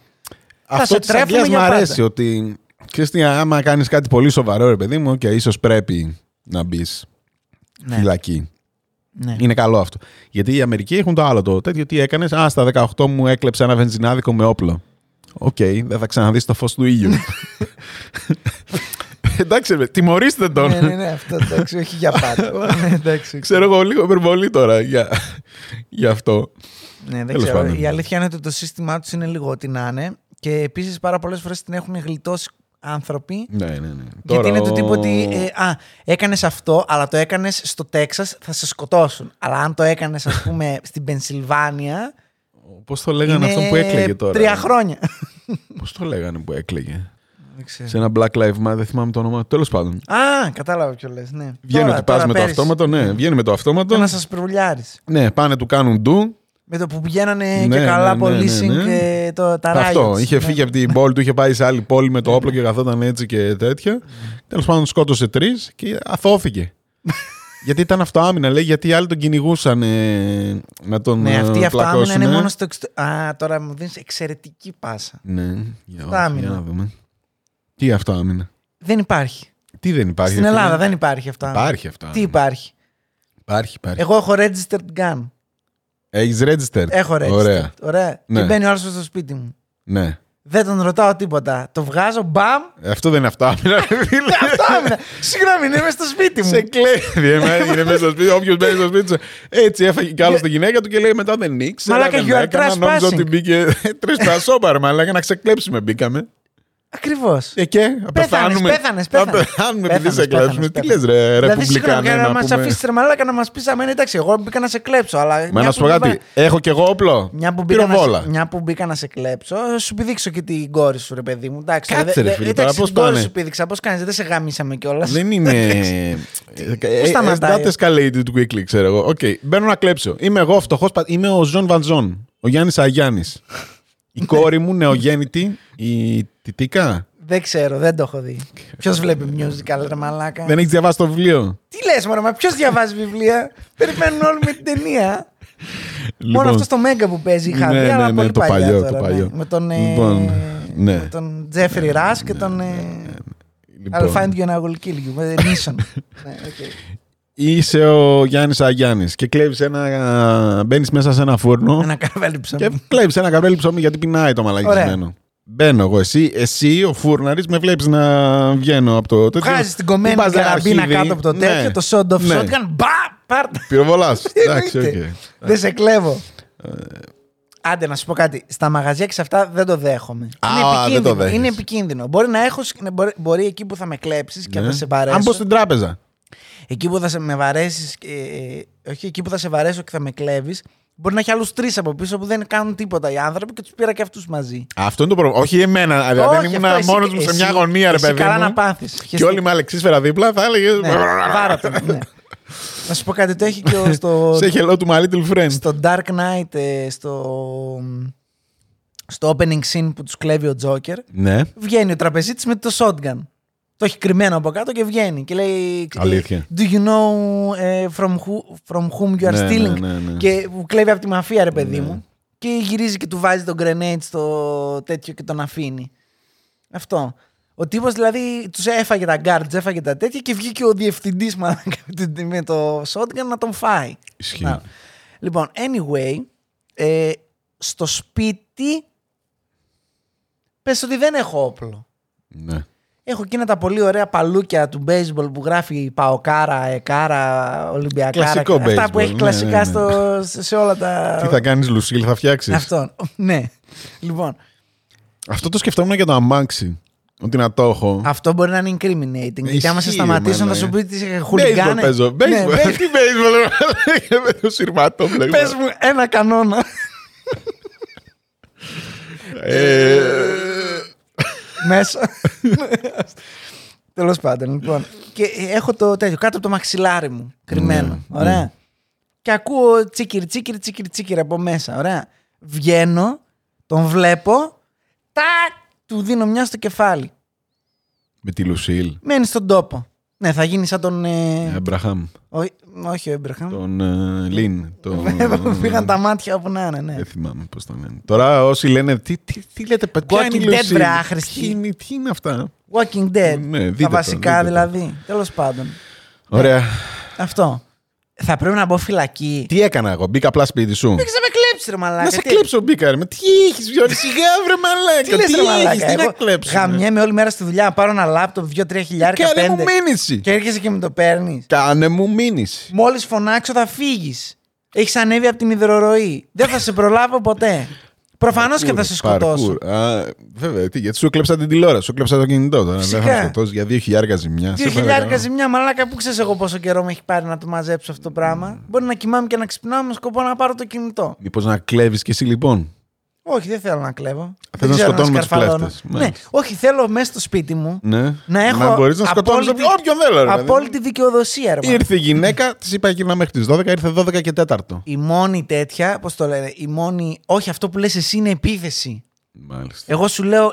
Αυτό σε της τρέφουμε Αγγλίας για μου πάντα. αρέσει ότι. Ξέρεις τι, άμα κάνεις κάτι πολύ σοβαρό, ρε παιδί μου, και ίσως πρέπει να μπεις Ναι. φυλακή. ναι. Είναι καλό αυτό. Γιατί οι Αμερικάνοι έχουν το άλλο το τέτοιο. Τι έκανες, Α, στα 18 μου έκλεψα ένα βενζινάδικο με όπλο. Οκ, δεν θα ξαναδείς το φως του ήλιου. Εντάξει, ρε, τιμωρήστε τον. ναι, ναι, ναι, αυτό εντάξει, όχι για πάντα. ναι, εντάξει. Ξέρω εγώ λίγο υπερβολή τώρα για, για αυτό. Ναι, δεν Τέλος ξέρω. πάντων. Η αλήθεια είναι ότι το σύστημά τους είναι λίγο ό,τι να είναι. Και επίσης πάρα πολλές φορές την έχουν γλιτώσει άνθρωποι. Ναι, ναι, ναι. Γιατί είναι Τώρα το τύπο ο- ότι. ε, α, έκανες αυτό, αλλά το έκανες στο Τέξας, θα σε σκοτώσουν. Αλλά αν το έκανες, ας πούμε, στην Πενσιλβάνια. Πώς το λέγανε είναι αυτό που έκλαιγε τώρα; Τρία χρόνια. Πώς το λέγανε που έκλαιγε; Δεν ξέρω. Σε ένα Black Lives Matter, δεν θυμάμαι το όνομα. Τέλος πάντων. Α, κατάλαβα ποιο λες. Ναι. Βγαίνει Τώρα- ότι πας τώρα με το πέρυσι. αυτόματο. Ναι, βγαίνει με το αυτόματο. Και να σας προβουλιάρεις. Ναι, πάνε του κάνουν ντου. Με το που πηγαίνανε Ναι, και καλά ναι, από ναι, ναι, leasing ναι. ε, το, τα Αυτό. riots. Είχε Ναι. φύγει από την πόλη του, είχε πάει σε άλλη πόλη με το όπλο και καθόταν έτσι και τέτοια. Τέλος πάντων, σκότωσε τρεις και αθώθηκε. γιατί ήταν αυτοάμυνα, λέει, γιατί οι άλλοι τον κυνηγούσαν ε, να τον Ναι, αυτή η ε, αυτοάμυνα πλακώσουνε. είναι μόνο στο εξωτερικό. Α, τώρα μου δίνεις εξαιρετική πάσα. Ναι, για, Αυτοάμυνα. για να δούμε. Τι αυτοάμυνα. Δεν υπάρχει. Τι δεν υπάρχει. Στην ρε φίλε; Ελλάδα δεν υπάρχει αυτό. Υπάρχει αυτό. Τι υπάρχει; Υπάρχει, υπάρχει. Εγώ έχω registered gun. Έχεις registered. Έχω registered. Ωραία. Ωραία. Ναι. Και μπαίνει ο άλλος στο σπίτι μου. Ναι. Δεν τον ρωτάω τίποτα. Το βγάζω, μπαμ. Αυτό δεν είναι αυτοάμυνα. ρε φίλε. Αυτό άμυνα. Συγγνώμη, είναι μέσα στο σπίτι μου. Σε κλέβει. εμένα, Είναι μέσα στο σπίτι. Όποιος μπαίνει στο σπίτι σου. Έτσι έφαγε κι άλλο στη γυναίκα του και λέει μετά δεν ήξερα. Μαλάκα, δεν you are έκανα, Νόμιζα trespassing. ότι μπήκε. Τρεσπασόπαρ, μαλάκα να ξεκλέψουμε μπήκαμε. Ακριβώς. Ε, και θα πεθάνουμε. πέθανες, Θα πέθανε. πεθάνουμε επειδή σε κλέψουμε. Τι λες, ρε, Δηλαδή, συγγνώμη, ρεπουμπλικανέ να να μας πούμε. αφήσει ρε μαλάκα να μας πει αμένα. Εντάξει, εγώ μπήκα να σε κλέψω. Αλλά Μα μια να σου πω που κάτι. μπήκα- Έχω κι εγώ όπλο. Μια που, μπήκα να, Πυροβόλα. σε- μια που μπήκα να σε κλέψω, σου πηδήξω και την κόρη σου, ρε παιδί μου. Εντάξει, Κάτσε, ρε δε- φίλε, εντάξει, τώρα, πώς την κόρη πάνε; σου πήδηξα. Πώς κάνεις, δεν σε γαμίσαμε κιόλας. Δεν είναι. Ε, σταματάει; That escalated quickly, ξέρω εγώ. Οκ, μπαίνω να κλέψω. Είμαι εγώ φτωχός. Είμαι ο Ζαν Βαλζάν. Ο Γιάννης Αγιάννης. Η κόρη μου νεογέννητη, η Τιτίκα. Δεν ξέρω, δεν το έχω δει. Ποιος βλέπει musical, ρε μαλάκα; Δεν έχεις διαβάσει το βιβλίο; Τι λες, Μωρό, μα ποιος διαβάζει βιβλία; Περιμένουν όλοι με την ταινία. Μόνο αυτός στο Mega που παίζει είχα Ναι, δει, ναι, αλλά ναι, πολύ το παλιά παλιό, τώρα, το ναι. παλιό. Με τον, ε, Λοιπόν, ναι. με τον Τζέφρι Ρας και τον... ε, I'll Λοιπόν, find you and I will kill you. Liam Neeson. Ναι, οκ. Είσαι ο Γιάννης Αγιάννης και κλέβεις ένα. Μπαίνεις μέσα σε ένα φούρνο Ένα καρβέλι ψωμί. και κλέβεις ένα καρβέλι ψωμί γιατί πεινάει το μαλακισμένο. Μπαίνω εγώ. Εσύ, εσύ ο φούρναρης, με βλέπεις να βγαίνω από το τέτοιο. Βγάζεις την κομμένη Μου πας, ρε, καραμπίνα αρχίδι. κάτω από το Ναι. τέτοιο, το sawed-off Ναι. shotgun. Μπα! Πάρτα! Πυροβολάς. Εντάξει, οκ. Εννοείται. Δεν σε κλέβω. Ε. Άντε να σου πω κάτι. Στα μαγαζιά και σε αυτά δεν το δέχομαι. Α, είναι, δεν το επικίνδυνο. δέχεσαι. είναι επικίνδυνο. Μπορεί να έχω. Μπορεί, μπορεί εκεί που θα με κλέψεις και Ναι. θα σε βαρέσω. Αν μπω στην τράπεζα. Εκεί που θα σε με βαρέσεις. Ε, όχι, εκεί που θα σε βαρέσω και θα με κλέβεις. Μπορεί να έχει άλλους τρεις από πίσω που δεν κάνουν τίποτα οι άνθρωποι και τους πήρα και αυτούς μαζί. Αυτό είναι το πρόβλημα. Όχι εμένα. Δηλαδή, δεν ήμουν μόνος μου σε μια γωνία, ρε εσύ παιδί. Καλά μου. να πάθεις. Και όλοι με αλεξίσφαιρα δίπλα θα έλεγε. Ναι, βάρα τον, ναι. Να σου πω κάτι, το έχει και ο- στο, Say hello to my little friend. στο Dark Knight, ε, στο, στο opening scene που τους κλέβει ο Τζόκερ, Ναι. βγαίνει ο τραπεζίτης με το shotgun. Το έχει κρυμμένο από κάτω και βγαίνει και λέει Αλήθεια. Do you know ε, from, who, from whom you are Ναι, stealing; ναι, ναι, ναι. και που κλέβει από τη μαφία ρε παιδί Ναι. μου και γυρίζει και του βάζει τον grenade στο τέτοιο και τον αφήνει. Αυτό. Ο τύπος δηλαδή τους έφαγε τα guards, έφαγε τα τέτοια και βγήκε ο διευθυντής μαλάκα, με το shotgun να τον φάει. Ισχύει. Να. Λοιπόν, anyway, ε, στο σπίτι πες ότι δεν έχω όπλο. Ναι. Έχω εκείνα τα πολύ ωραία παλούκια του baseball που γράφει Παοκάρα, Εκάρα, Ολυμπιακάρα. Κλασικό Αυτά baseball, που έχει ναι, κλασικά ναι, ναι. Στο, σε- σε όλα τα. Τι θα κάνεις, Λουσίλ, θα φτιάξεις; Αυτό. Ναι. Λοιπόν. Αυτό το σκεφτόμουν για το αμάξι. Ότι να το έχω. Αυτό μπορεί να είναι incriminating. Γιατί άμα σε Ισχύει, σταματήσουν θα μάνα, σου ε. πει τι Baseball χουλιγκάνε. παίζω. Ναι, Baseball. ναι. Τι baseball. ρε, Με το σειρματό βλέπω. Πες μου ένα κανόνα. Ε, μέσα. Τέλος πάντων, λοιπόν. Και έχω το τέτοιο κάτω από το μαξιλάρι μου. Κρυμμένο. Ναι, Ωραία. ναι. Και ακούω τσίκυρ, τσίκυρ, τσίκυρ, τσίκυρ από μέσα. Ωραία. Βγαίνω, τον βλέπω. Τάκ! Του δίνω μια στο κεφάλι. Με τη Λουσίλ. Μένει στον τόπο. Ναι, θα γίνει σαν τον. Ε... Εμπραχάμ. όχι, όχι ο Έμπρεχαμ. Τον ε, Λίν. τον- Πήγαν τα μάτια όπου να είναι, ναι. Δεν θυμάμαι πώς τον λένε. Τώρα όσοι λένε. Τι, τι, τι λέτε, ποια είναι η Walking Dead, Λουσίλ. βρε, άχρηστη. Ποιοι είναι, τι είναι αυτά; Walking Dead. Ναι, δείτε τα το, βασικά δείτε το. δηλαδή. Τέλος πάντων. Ωραία. Αυτό. Θα πρέπει να μπω φυλακή. Τι έκανα εγώ, μπήκα απλά σπίτι σου. Δεν να με κλέψει, ρε μαλάκα. Να σε Τι- κλέψω, μπήκα ρε. Με τι έχεις βιώσει, σιγά βρε Τι μαλάκα. λες ρε Τι μαλάκα. έχεις, τι να Εγώ κλέψω. Γαμιέμαι όλη μέρα στη δουλειά να πάρω ένα λάπτοπ, 2-3 χιλιάρικα, Κάνε μου 5. μήνυση. Και έρχεσαι και με το παίρνεις. Κάνε μου μήνυση. Μόλις φωνάξω θα φύγεις. Έχεις ανέβει από την υδροροή. Δεν θα σε προλάβω ποτέ. Προφανώς και θα σε σκοτώσω. Παρκούρ. Α, βέβαια, τι, γιατί σου κλέψα την τηλεόραση, σου κλέψα το κινητό τώρα. Δεν θα Φυσικά. με σκοτώσει για 2.000 ζημιά. Δύο Σε χιλιάρικα παρακαλώ. ζημιά, μαλάκα που ξέρεις εγώ πόσο καιρό με έχει πάρει να το μαζέψω αυτό το πράγμα. Μπορεί να κοιμάμαι και να ξυπνάω με σκοπό να πάρω το κινητό. Μήπως να κλέβεις κι εσύ λοιπόν; Όχι, δεν θέλω να κλέβω. Θες Δεν να ξέρω σκοτώνουμε τους σκαρφαλώνω. κλέφτες. Ναι, Μάλιστα. όχι, θέλω μέσα στο σπίτι μου Ναι. να έχω να μπορείς να σκοτώνεις απόλυτη- όποιον θέλω. ρε παιδί. απόλυτη δικαιοδοσία. Ρε, μάνα. Ήρθε η γυναίκα, της είπα γύρνα μέχρι τις 12, ήρθε 12 και 4. Η μόνη τέτοια, πώς το λένε, η μόνη. Όχι, αυτό που λες εσύ είναι επίθεση. Μάλιστα. Εγώ σου λέω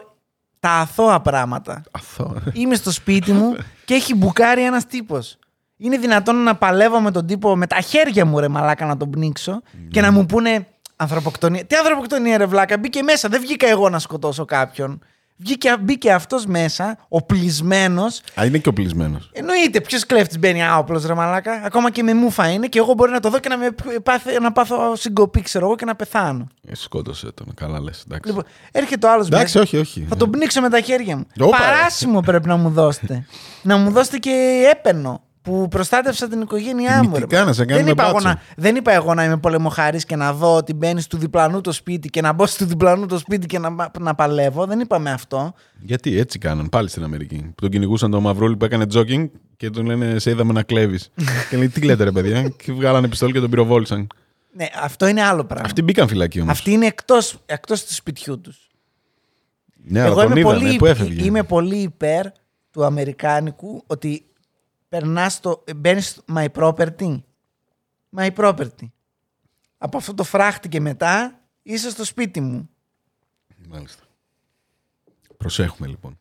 τα αθώα πράγματα. Αθώο. Είμαι στο σπίτι μου και έχει μπουκάρει ένας τύπος. Είναι δυνατόν να παλεύω με τον τύπο με τα χέρια μου, ρε Μαλάκα, να τον πνίξω και να μου πούνε ανθρωποκτονία. Τι ανθρωποκτονία, ρε Βλάκα, μπήκε μέσα. Δεν βγήκα εγώ να σκοτώσω κάποιον. Βγήκε, μπήκε αυτός μέσα, οπλισμένος. Α, είναι και οπλισμένος. Εννοείται, ποιος κλέφτης μπαίνει άοπλο, ρε Μαλάκα. Ακόμα και με μούφα είναι και εγώ μπορεί να το δω και να, με πάθει, να πάθω συγκοπή, ξέρω εγώ, και να πεθάνω. Ε, σκότωσε τον. Καλά λες. Εντάξει. Λοιπόν, έρχεται ο άλλος εντάξει, όχι, όχι. θα τον πνίξω με τα χέρια μου. Όπα. Παράσιμο πρέπει να μου δώσετε. να μου δώσετε και έπαινο που προστάτευσα την οικογένειά μου. ρε. Τιμητικά να σε κάνουμε δεν, είπα εγώ μπάτσο. να, δεν είπα εγώ να είμαι πολεμοχαρή και να δω ότι μπαίνεις του διπλανού το σπίτι και να μπω του διπλανού το σπίτι και να, να παλεύω. Δεν είπαμε αυτό. Γιατί έτσι κάναν πάλι στην Αμερική. Που τον κυνηγούσαν τον Μαυρούλη που έκανε jogging και τον λένε Σε είδαμε να κλέβεις. και λέει Τι λέτε ρε παιδιά; Και βγάλανε πιστόλι και τον πυροβόλησαν. Ναι, αυτό είναι άλλο πράγμα. Αυτοί μπήκαν φυλακή όμως. Αυτοί είναι εκτός εκτός του σπιτιού τους. Ναι, αλλά Εγώ τον είμαι είδανε πολύ, που έφευγε; είμαι πολύ υπέρ του Αμερικάνικου ότι περνάς το, μπαίνεις στο my property. My property. Από αυτό το φράχτη και μετά είσαι στο σπίτι μου. Μάλιστα. Προσέχουμε λοιπόν.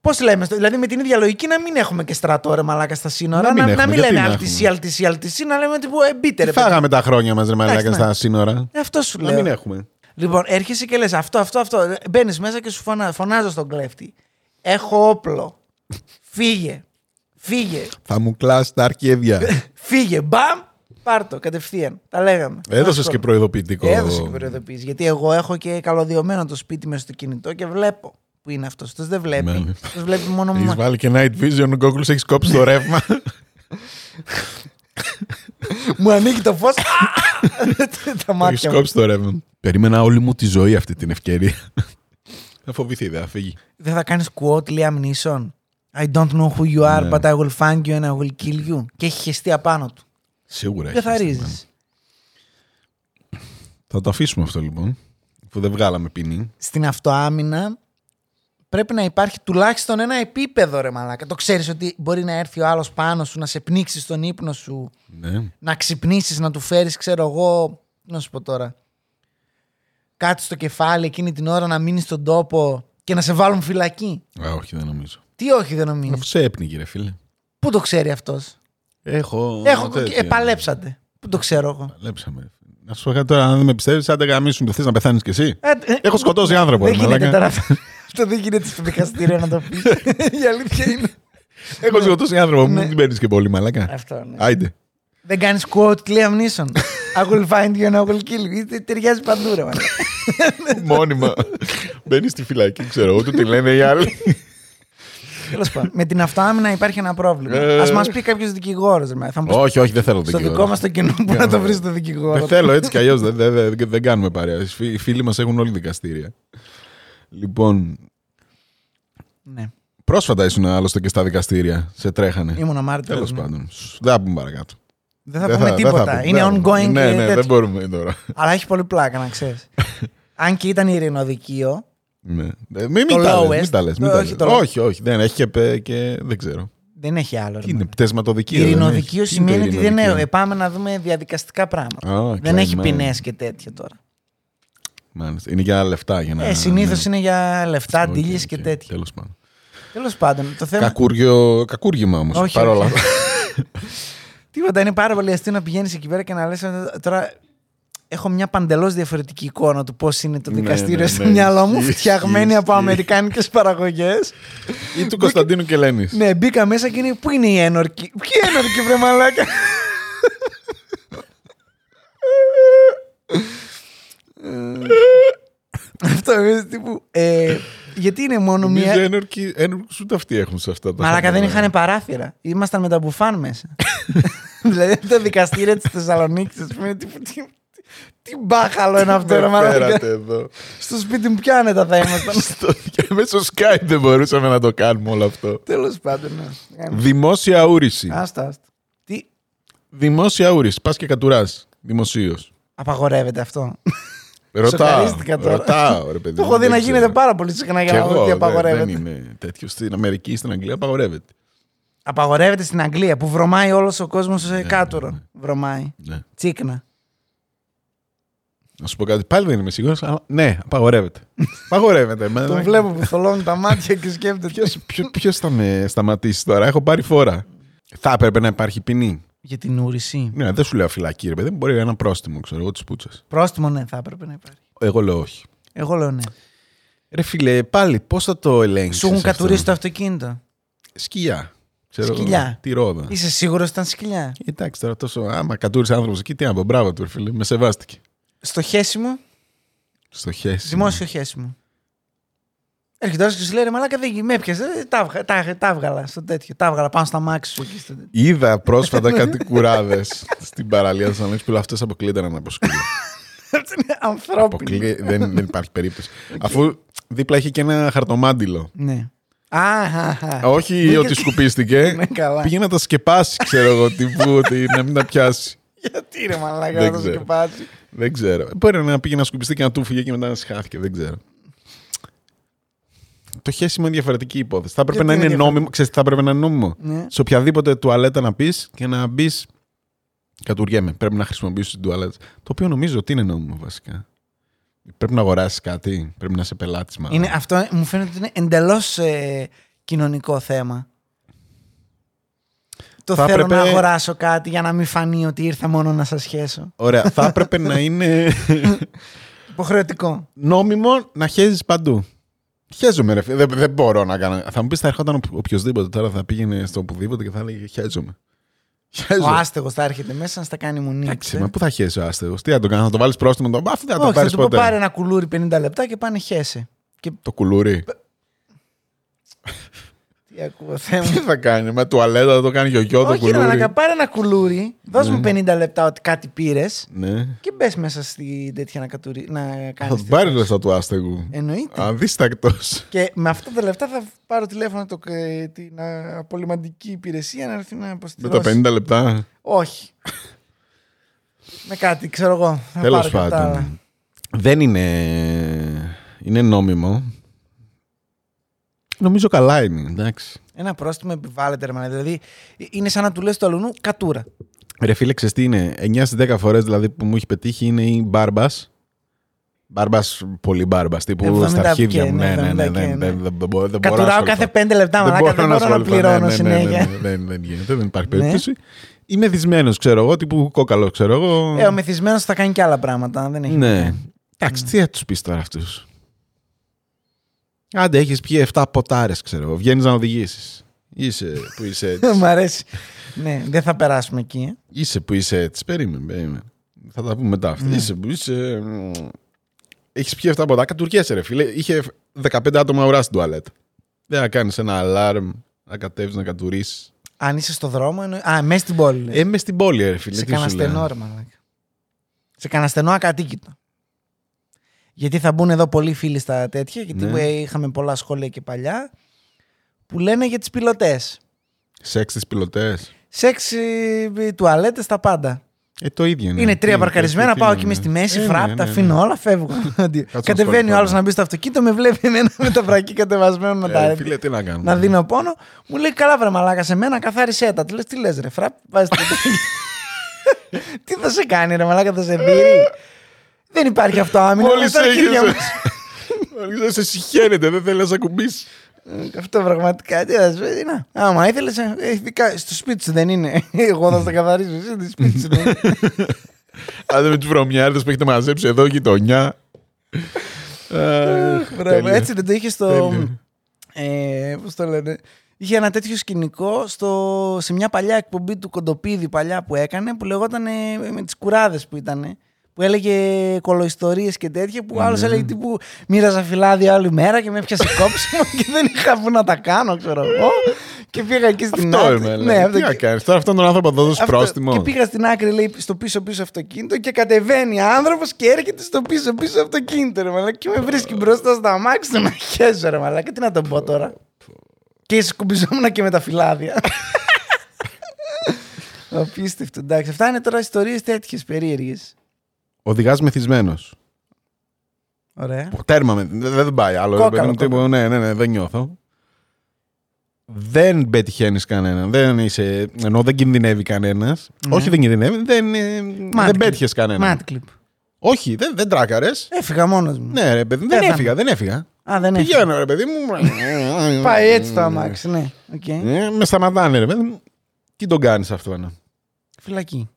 Πώς λέμε, στο- δηλαδή με την ίδια λογική να μην έχουμε και στρατό ρε μαλάκα στα σύνορα. Να μην να, έχουμε, μην γιατί λέμε να αλτισί, έχουμε; αλτισί, αλτισί, να λέμε τύπου ε, μπείτε ρε Τι παιδί. φάγαμε τα χρόνια μας, ρε Μαλάκα, Εντάξει, στα ναι. σύνορα; Ε, Αυτό σου Να λέω. μην έχουμε. Λοιπόν, έρχεσαι και λες αυτό, αυτό, αυτό. Μπαίνεις μέσα και σου φωνα... φωνάζω στον κλέφτη. Έχω όπλο. Φύγε. Φύγε. Θα μου κλάσει τα αρκέδια. Φύγε. Μπαμ. Πάρτο κατευθείαν. Τα λέγαμε. Έδωσες Αυτό. και προειδοποιητικό. Έδωσε και προειδοποίηση. Γιατί εγώ έχω και καλωδιωμένο το σπίτι μέσα στο κινητό και βλέπω που είναι αυτός. Αυτό δεν βλέπει. Ναι. Αυτό βλέπει μόνο Έχεις μου. βάλει και night vision, ο Googleς έχεις κόψει το ρεύμα. μου ανοίγει το φως. Τα Έχεις μάτια μου. κόψει το ρεύμα. Περίμενα όλη μου τη ζωή αυτή την ευκαιρία. Θα φοβηθεί, δεν θα φύγει. Δεν θα κάνεις quote Liam Neeson; I don't know who you are, Ναι. but I will find you and I will kill you. Και έχει χεστεί απάνω του. Σίγουρα Δεν θα έχει ρίζεις. αισθημένο. Θα το αφήσουμε αυτό λοιπόν. Που δεν βγάλαμε ποινή. Στην αυτοάμυνα πρέπει να υπάρχει τουλάχιστον ένα επίπεδο, ρε μαλάκα. Το ξέρεις ότι μπορεί να έρθει ο άλλος πάνω σου, να σε πνίξει στον ύπνο σου, Ναι. να ξυπνήσεις, να του φέρεις, ξέρω εγώ. τι Να σου πω τώρα. Κάτι στο κεφάλι εκείνη την ώρα να μείνεις στον τόπο και να σε βάλουν φυλακή. Α, όχι, δεν νομίζω. Τι όχι, δεν νομίζεις; Αφού σε έπνιγε, ρε φίλε. Πού το ξέρει αυτός; Έχω. Έχω τέτοια. και επαλέψατε. Πού το ξέρω εγώ; Παλέψαμε. Να σου πω κάτι τώρα, αν δεν με πιστεύεις, αν δεν γαμίσουν, θες να πεθάνεις κι εσύ. Ε, ε, Έχω σκοτώσει άνθρωπο, Δεν ρε γίνεται μαλάκα. τώρα αυτό. Αυτό δεν γίνεται στο δικαστήριο να το πει. Η αλήθεια είναι. Έχω σκοτώσει άνθρωπο, Ναι. μην την παίρνεις και πολύ, μαλάκα. Αυτό ναι. Άιντε. Δεν κάνεις quote Liam Neeson. I will find you and I will kill you. Τε- Ταιριάζει παντού, ρε. μάνα. Μόνιμα. Μπαίνεις στη φυλακή, ξέρω εγώ, του τι λένε οι άλλοι. Τέλος πάντων. Με την αυτοάμυνα υπάρχει ένα πρόβλημα. Ε. Α μας πει κάποιος δικηγόρος. Θα μου πεις όχι, όχι, δεν θέλω στο δικηγόρο. δικό μας το κοινό που να το βρει το δικηγόρο. Δεν θέλω έτσι κι αλλιώς. Δεν, δεν, δεν, δεν κάνουμε παρέα. Οι φι- Οι φίλοι μας έχουν όλοι δικαστήρια. Λοιπόν, Ναι. πρόσφατα ήσουν άλλωστε και στα δικαστήρια. Σε τρέχανε. Ήμουν ο Μάρτιο. Τέλος πάντων. Σ, Δεν θα πούμε παρακάτω. Δεν θα Δεν πούμε δεν τίποτα. πούμε, είναι δεν θα πούμε. ongoing Ναι, και ναι, τέτοιο. δεν μπορούμε τώρα. Αλλά έχει πολύ πλάκα να ξέρεις. Αν και ήταν ειρηνοδικείο, Ναι. Ε, Μην Το μην τα λες, lowest. μην τα λες, μην Το- τα όχι λες. το low. Όχι, όχι. Δεν έχει και, πε- και δεν ξέρω. δεν έχει άλλο. ρε Τι είναι, μάνα. πτεσματοδικείο. δεν Ειρηνοδικείο έχει; Τι είναι σημαίνει το ότι δεν ειρηνοδικείο; είναι. Πάμε να δούμε διαδικαστικά πράγματα. Α, δεν έχει κλεμμένο. ποινές και τέτοια τώρα. Μάλιστα. Είναι για λεφτά. Για να... Ε, Συνήθως ναι. είναι για λεφτά, Οκ, ντύλιε οκ. και τέτοια. Τέλος πάντων. Τέλος πάντων, το θέμα. Κακούργιο, κακούργημα όμως. Όχι, Παρόλα όχι. αυτά. Τίποτα, είναι πάρα πολύ αστείο να πηγαίνεις εκεί πέρα και να λες τώρα. Έχω μια παντελώς διαφορετική εικόνα του πώς είναι το Ναι, δικαστήριο ναι, στο ναι, μυαλό μου, ισχύει, φτιαγμένη ισχύει, από ισχύει. αμερικάνικες παραγωγές. Ή του Κωνσταντίνου Κελένη. ναι, μπήκα μέσα και είναι. Πού είναι η ένορκη. Ποιοι ένορκη, βρε μαλάκα. Αυτό είναι τύπου. ε, γιατί είναι μόνο Νομίζω μία. ένορκοι, ένορκους ούτε αυτοί έχουν σε αυτά τα Μαλάκα δεν χαρτιά. είχαν παράθυρα. Ήμασταν με τα μπουφάν μέσα. δηλαδή το δικαστήριο της Θεσσαλονίκης, ας πούμε. Τι, τι, τι, τι μπάχαλο είναι αυτό, ρε Με μαλάκα. φέρατε εδώ. Στο σπίτι μου πιάνετα θα ήμασταν. Στο- και Μέσω Skype δεν μπορούσαμε να το κάνουμε όλο αυτό. Τέλος πάντων, ναι. Δημόσια ούρηση. Άστα, άστα. Τι; Δημόσια ούρηση. Πας και κατουράς. Δημοσίως. Απαγορεύεται αυτό. Ρωτάω. Σοκαρίστηκα τώρα. Ρωτάω, ρε παιδί. Το μου, έχω δει δεν να ξέρω. γίνεται πάρα πολύ συχνά για Κι να δω εγώ, τι δεν- απαγορεύεται. Δεν είναι τέτοιος. Στην Αμερική, στην Αγγλία απαγορεύεται. Απαγορεύεται στην Αγγλία που βρωμάει όλος ο κόσμος σε ναι, κάτωρο. ναι. Βρωμάει. Ναι. Τσίκνα. Να σου πω κάτι. Πάλι δεν είμαι σίγουρος, αλλά ναι, απαγορεύεται. απαγορεύεται. Μα- Τον βλέπω που θολώνει τα μάτια και σκέφτεται. Ποιος θα με σταματήσει τώρα, έχω πάρει φόρα. Θα έπρεπε να υπάρχει ποινή. Για την ούρηση. Ναι, δεν σου λέω φυλακή, ρε παιδί. μου, Μπορεί ένα πρόστιμο, ξέρω εγώ, τη πούτσα. Πρόστιμο, ναι, θα έπρεπε να υπάρχει. Εγώ λέω όχι. Εγώ λέω ναι. Ρε φίλε, πάλι πώς θα το ελέγξεις. Σου έχουν κατουρίσει το αυτοκίνητο; Σκυλιά. Ξέρω εγώ, Σκυλιά. Τη ρόδα. Είσαι σίγουρος ότι ήταν σκυλιά; Εντάξει τώρα τόσο. Άμα κατούρισε άνθρωπος εκεί, τι να πω, μπράβο του, ρε φίλε. Με σεβάστηκε. Στο χέσιμο, Στο χέσιμο. δημόσιο χέσιμο. Έρχεται όλος και σου λέει ρε Μαλάκα δεν με έπιασε. Ε, Τα, βγα- τα, τα έβγαλα στο τέτοιο. Τα έβγαλα πάνω στα μάξι σου εκεί. Στο τέτοιο. Είδα πρόσφατα κάτι κουράδες στην παραλία της Θεσσαλονίκης που αυτές αποκλείεται να από σκύλο. Αυτό είναι ανθρώπινο. Αποκλεί... δεν, δεν υπάρχει περίπτωση. Αφού δίπλα έχει και ένα χαρτομάντιλο. Ναι. Α, α, α. Όχι Μπήκε- ότι σκουπίστηκε. Ναι, καλά. Πήγε να τα σκεπάσει, ξέρω εγώ, τύπου ότι να μην τα πιάσει. Γιατί ρε Μαλάκα Δεν να το ξέρω. σκεπάσει. Δεν ξέρω. Μπορεί να πήγε να σκουπιστεί και να του φύγε και μετά να συχάθηκε. Δεν ξέρω. Το χέσιμο είναι διαφορετική υπόθεση. Θα έπρεπε Γιατί να είναι είναι νόμιμο. Ξέρεις, τι θα έπρεπε να είναι νόμιμο. Ναι. Σε οποιαδήποτε τουαλέτα να πεις και να μπεις. Κατουριέμαι. Πρέπει να χρησιμοποιήσεις την τουαλέτα. Το οποίο νομίζω ότι είναι νόμιμο βασικά. Πρέπει να αγοράσεις κάτι. Πρέπει να είσαι πελάτης. Είναι, αυτό μου φαίνεται ότι είναι εντελώς κοινωνικό θέμα. Το Θα θέλω έπρεπε- να αγοράσω κάτι για να μην φανεί ότι ήρθα μόνο να σας σχέσω. Ωραία. θα έπρεπε να είναι Υποχρεωτικό. νόμιμο να χέζεις παντού. Χέζομαι, ρε φίλε. Δεν, δεν μπορώ να κάνω. Θα μου πεις, θα ερχόταν ο- οποιοδήποτε τώρα, θα πήγαινε στο οπουδήποτε και θα έλεγε Χέζομαι. Ο Χέζομαι. άστεγος θα έρχεται μέσα να στα κάνει μου Εντάξει, μα πού θα χέσει ο άστεγος; Τι θα τον κάνει, θα το βάλεις πρόστιμο. Το... Αυτό δεν θα το Όχι, θα πάρεις του πω ποτέ. πάρε ένα κουλούρι 50 λεπτά και πάνε χέσε. Και Το κουλούρι. Τι ακούω, Θεέ Τι μου. θα κάνει, με τουαλέτα θα το κάνει γιογιό το Όχι, ρε κουλούρι. μαλάκα, πάρε ένα κουλούρι, δώσ' μου 50 λεπτά ότι κάτι πήρες Ναι. και μπες μέσα στη τέτοια να, κατουρί... να Θα κάνει. του πάρει λεφτά του άστεγου. Εννοείται. Αδίστακτος. Και με αυτά τα λεφτά θα πάρω τηλέφωνο το, ε, την α, απολυμαντική υπηρεσία να έρθει να Με αποστηλώσει. τα 50 λεπτά. Όχι. με κάτι, ξέρω εγώ. Θα Τέλος πάρω και τα άλλα. πάντων. Δεν είναι. Είναι νόμιμο. Νομίζω καλά είναι, εντάξει. Ένα πρόστιμο επιβάλλεται, ρε μάνα. Δηλαδή, είναι σαν να του λες του αλουνού κατούρα. Ρε φίλε, ξέρεις τι είναι; 9 στις 10 φορές δηλαδή που μου έχει πετύχει είναι η μπάρμπας. Μπάρμπας, πολύ μπάρμπας. Τύπου 70 στα αρχίδια και, μου. ναι, Ναι, ναι, 70 ναι. και, Δεν ναι. δεν- δεν μπορώ δεν μπορώ να Κατουράω ασχοληθώ. κάθε πέντε λεπτά, μαλάκα. Δεν μπορώ να ασχοληθώ. πληρώνω Ναι, ναι, συνέχεια. ναι, ναι, ναι, Δεν γίνεται, δεν υπάρχει Ναι. περίπτωση. Είμαι δυσμένος, ξέρω εγώ, τύπου κόκαλο, ξέρω εγώ. Ε, ο μεθυσμένο θα κάνει και άλλα πράγματα. Δεν έχει Ναι. Εντάξει, τι θα τους πεις τώρα αυτούς; Άντε, έχεις πιει 7 ποτάρες, ξέρω εγώ. Βγαίνεις να οδηγήσεις. Είσαι που είσαι έτσι. Μ' αρέσει. ναι, δεν θα περάσουμε εκεί. ε. είσαι που είσαι έτσι. Περίμενε, περίμενε. Θα τα πούμε μετά αυτά. Ναι. Είσαι που είσαι. Έχεις πιει 7 ποτά. Κατουργέσαι, ρε φίλε. Είχε 15 άτομα ουρά στην τουαλέτα. Δεν θα κάνεις ένα αλάρμ να κατέβεις να κατουρίσεις. Αν είσαι στο δρόμο, εννοεί. Α, μέσα στην πόλη. λες. Ε, μες στην πόλη, ρε φίλε. σε τι κανένα σου λέω. στενό, ρε μαλάκα. Σε κανένα στενό ακατοίκητο. Γιατί θα μπουν εδώ πολλοί φίλοι στα τέτοια, γιατί Ναι. ε, είχαμε πολλά σχόλια και παλιά, που λένε για τις πιλωτές. Σεξ στις πιλωτές. Σεξ, ε, τουαλέτες, τα πάντα. Ε, το ίδιο είναι. Είναι τρία Τι, παρκαρισμένα, τι πάω είναι, εκεί μες στη μέση, Ε, φραπ, ναι, τα ναι, αφήνω ναι. όλα, φεύγω. Κατεβαίνει ο να άλλος σχολιάσω. να μπει στο αυτοκίνητο, με βλέπει εμένα με τα βρακή κατεβασμένο να τα Ε, φίλε, τι να κάνω. να δίνω πόνο. Μου λέει καλά, βρε μαλάκα σε μένα, καθάρισέ τα. Του λες, τι λες, ρε, φραπ, βάζεις το Τι θα σε κάνει, ρε μαλάκα, θα σε δει. Δεν υπάρχει αυτό άμυνα. Μόλις με στα αρχίδια έχεις... μας. Μόλις σε συχαίνεται, δεν θέλει να σε ακουμπήσει. Αυτό πραγματικά. Τι θα σου πει, να. Άμα ήθελες. Στο σπίτι σου δεν είναι. Εγώ θα στα καθαρίσω. Εσύ στο σπίτι σου δεν είναι. Άντε με τους βρωμιάρδες που έχετε μαζέψει εδώ, γειτονιά. Αχ, Μπράβο, τέλεια. Έτσι δεν το είχες στο. Τέλειο. Ε, Πώς το λένε. Είχε ένα τέτοιο σκηνικό στο, σε μια παλιά εκπομπή του Κοντοπίδη παλιά που έκανε που λεγόταν ε, με τις κουράδες που ήταν. Που έλεγε κολοϊστορίες και τέτοια που άλλος Ναι. έλεγε τύπου μοίραζα φυλάδια άλλη μέρα και με έπιασε κόψιμο και δεν είχα που να τα κάνω ξέρω εγώ. Και πήγα εκεί στην Αυτό άκρη. είμαι. Ναι, Ναι, αυτό τι να και- κάνεις. Τώρα αυτόν τον άνθρωπο θα δώσεις αυτό. πρόστιμο. Και πήγα στην άκρη, λέει, στο πίσω-πίσω αυτοκίνητο και κατεβαίνει άνθρωπος και έρχεται στο πίσω-πίσω αυτοκίνητο, ρε μαλάκα. Και με βρίσκει μπροστά στο αμάξι του να χέζω, ρε μαλάκα. Τι να τον πω τώρα. Και σκουμπιζόμουν και με τα φυλάδια. Απίστευτο. Εντάξει, αυτά είναι τώρα ιστορίες τέτοιες περίεργες. Οδηγάς μεθυσμένος. Ωραία. Τέρμα με. Δεν δεν πάει άλλο. Κόκαλο, ρε παιδί μου, κόκαλο. τύπου, Ναι, ναι, ναι, δεν νιώθω. Δεν πετυχαίνεις κανέναν. Δεν είσαι. Ενώ δεν κινδυνεύει κανένας. Ναι. Όχι, δεν κινδυνεύει. Δεν, ε, δεν πέτυχες κανέναν. Μάτ κλιπ. Όχι, δεν, δεν τράκαρες. Έφυγα μόνος μου. Ναι, ρε παιδί, δεν Πέθανε. έφυγα, δεν έφυγα. Α, δεν έφυγα. Πηγαίνω, ρε παιδί μου. Πάει έτσι το αμάξι, ναι. Οκ. Ε, με σταματάνε, ρε παιδί μου. Τι τον κάνεις αυτό, ναι. Φυλακή.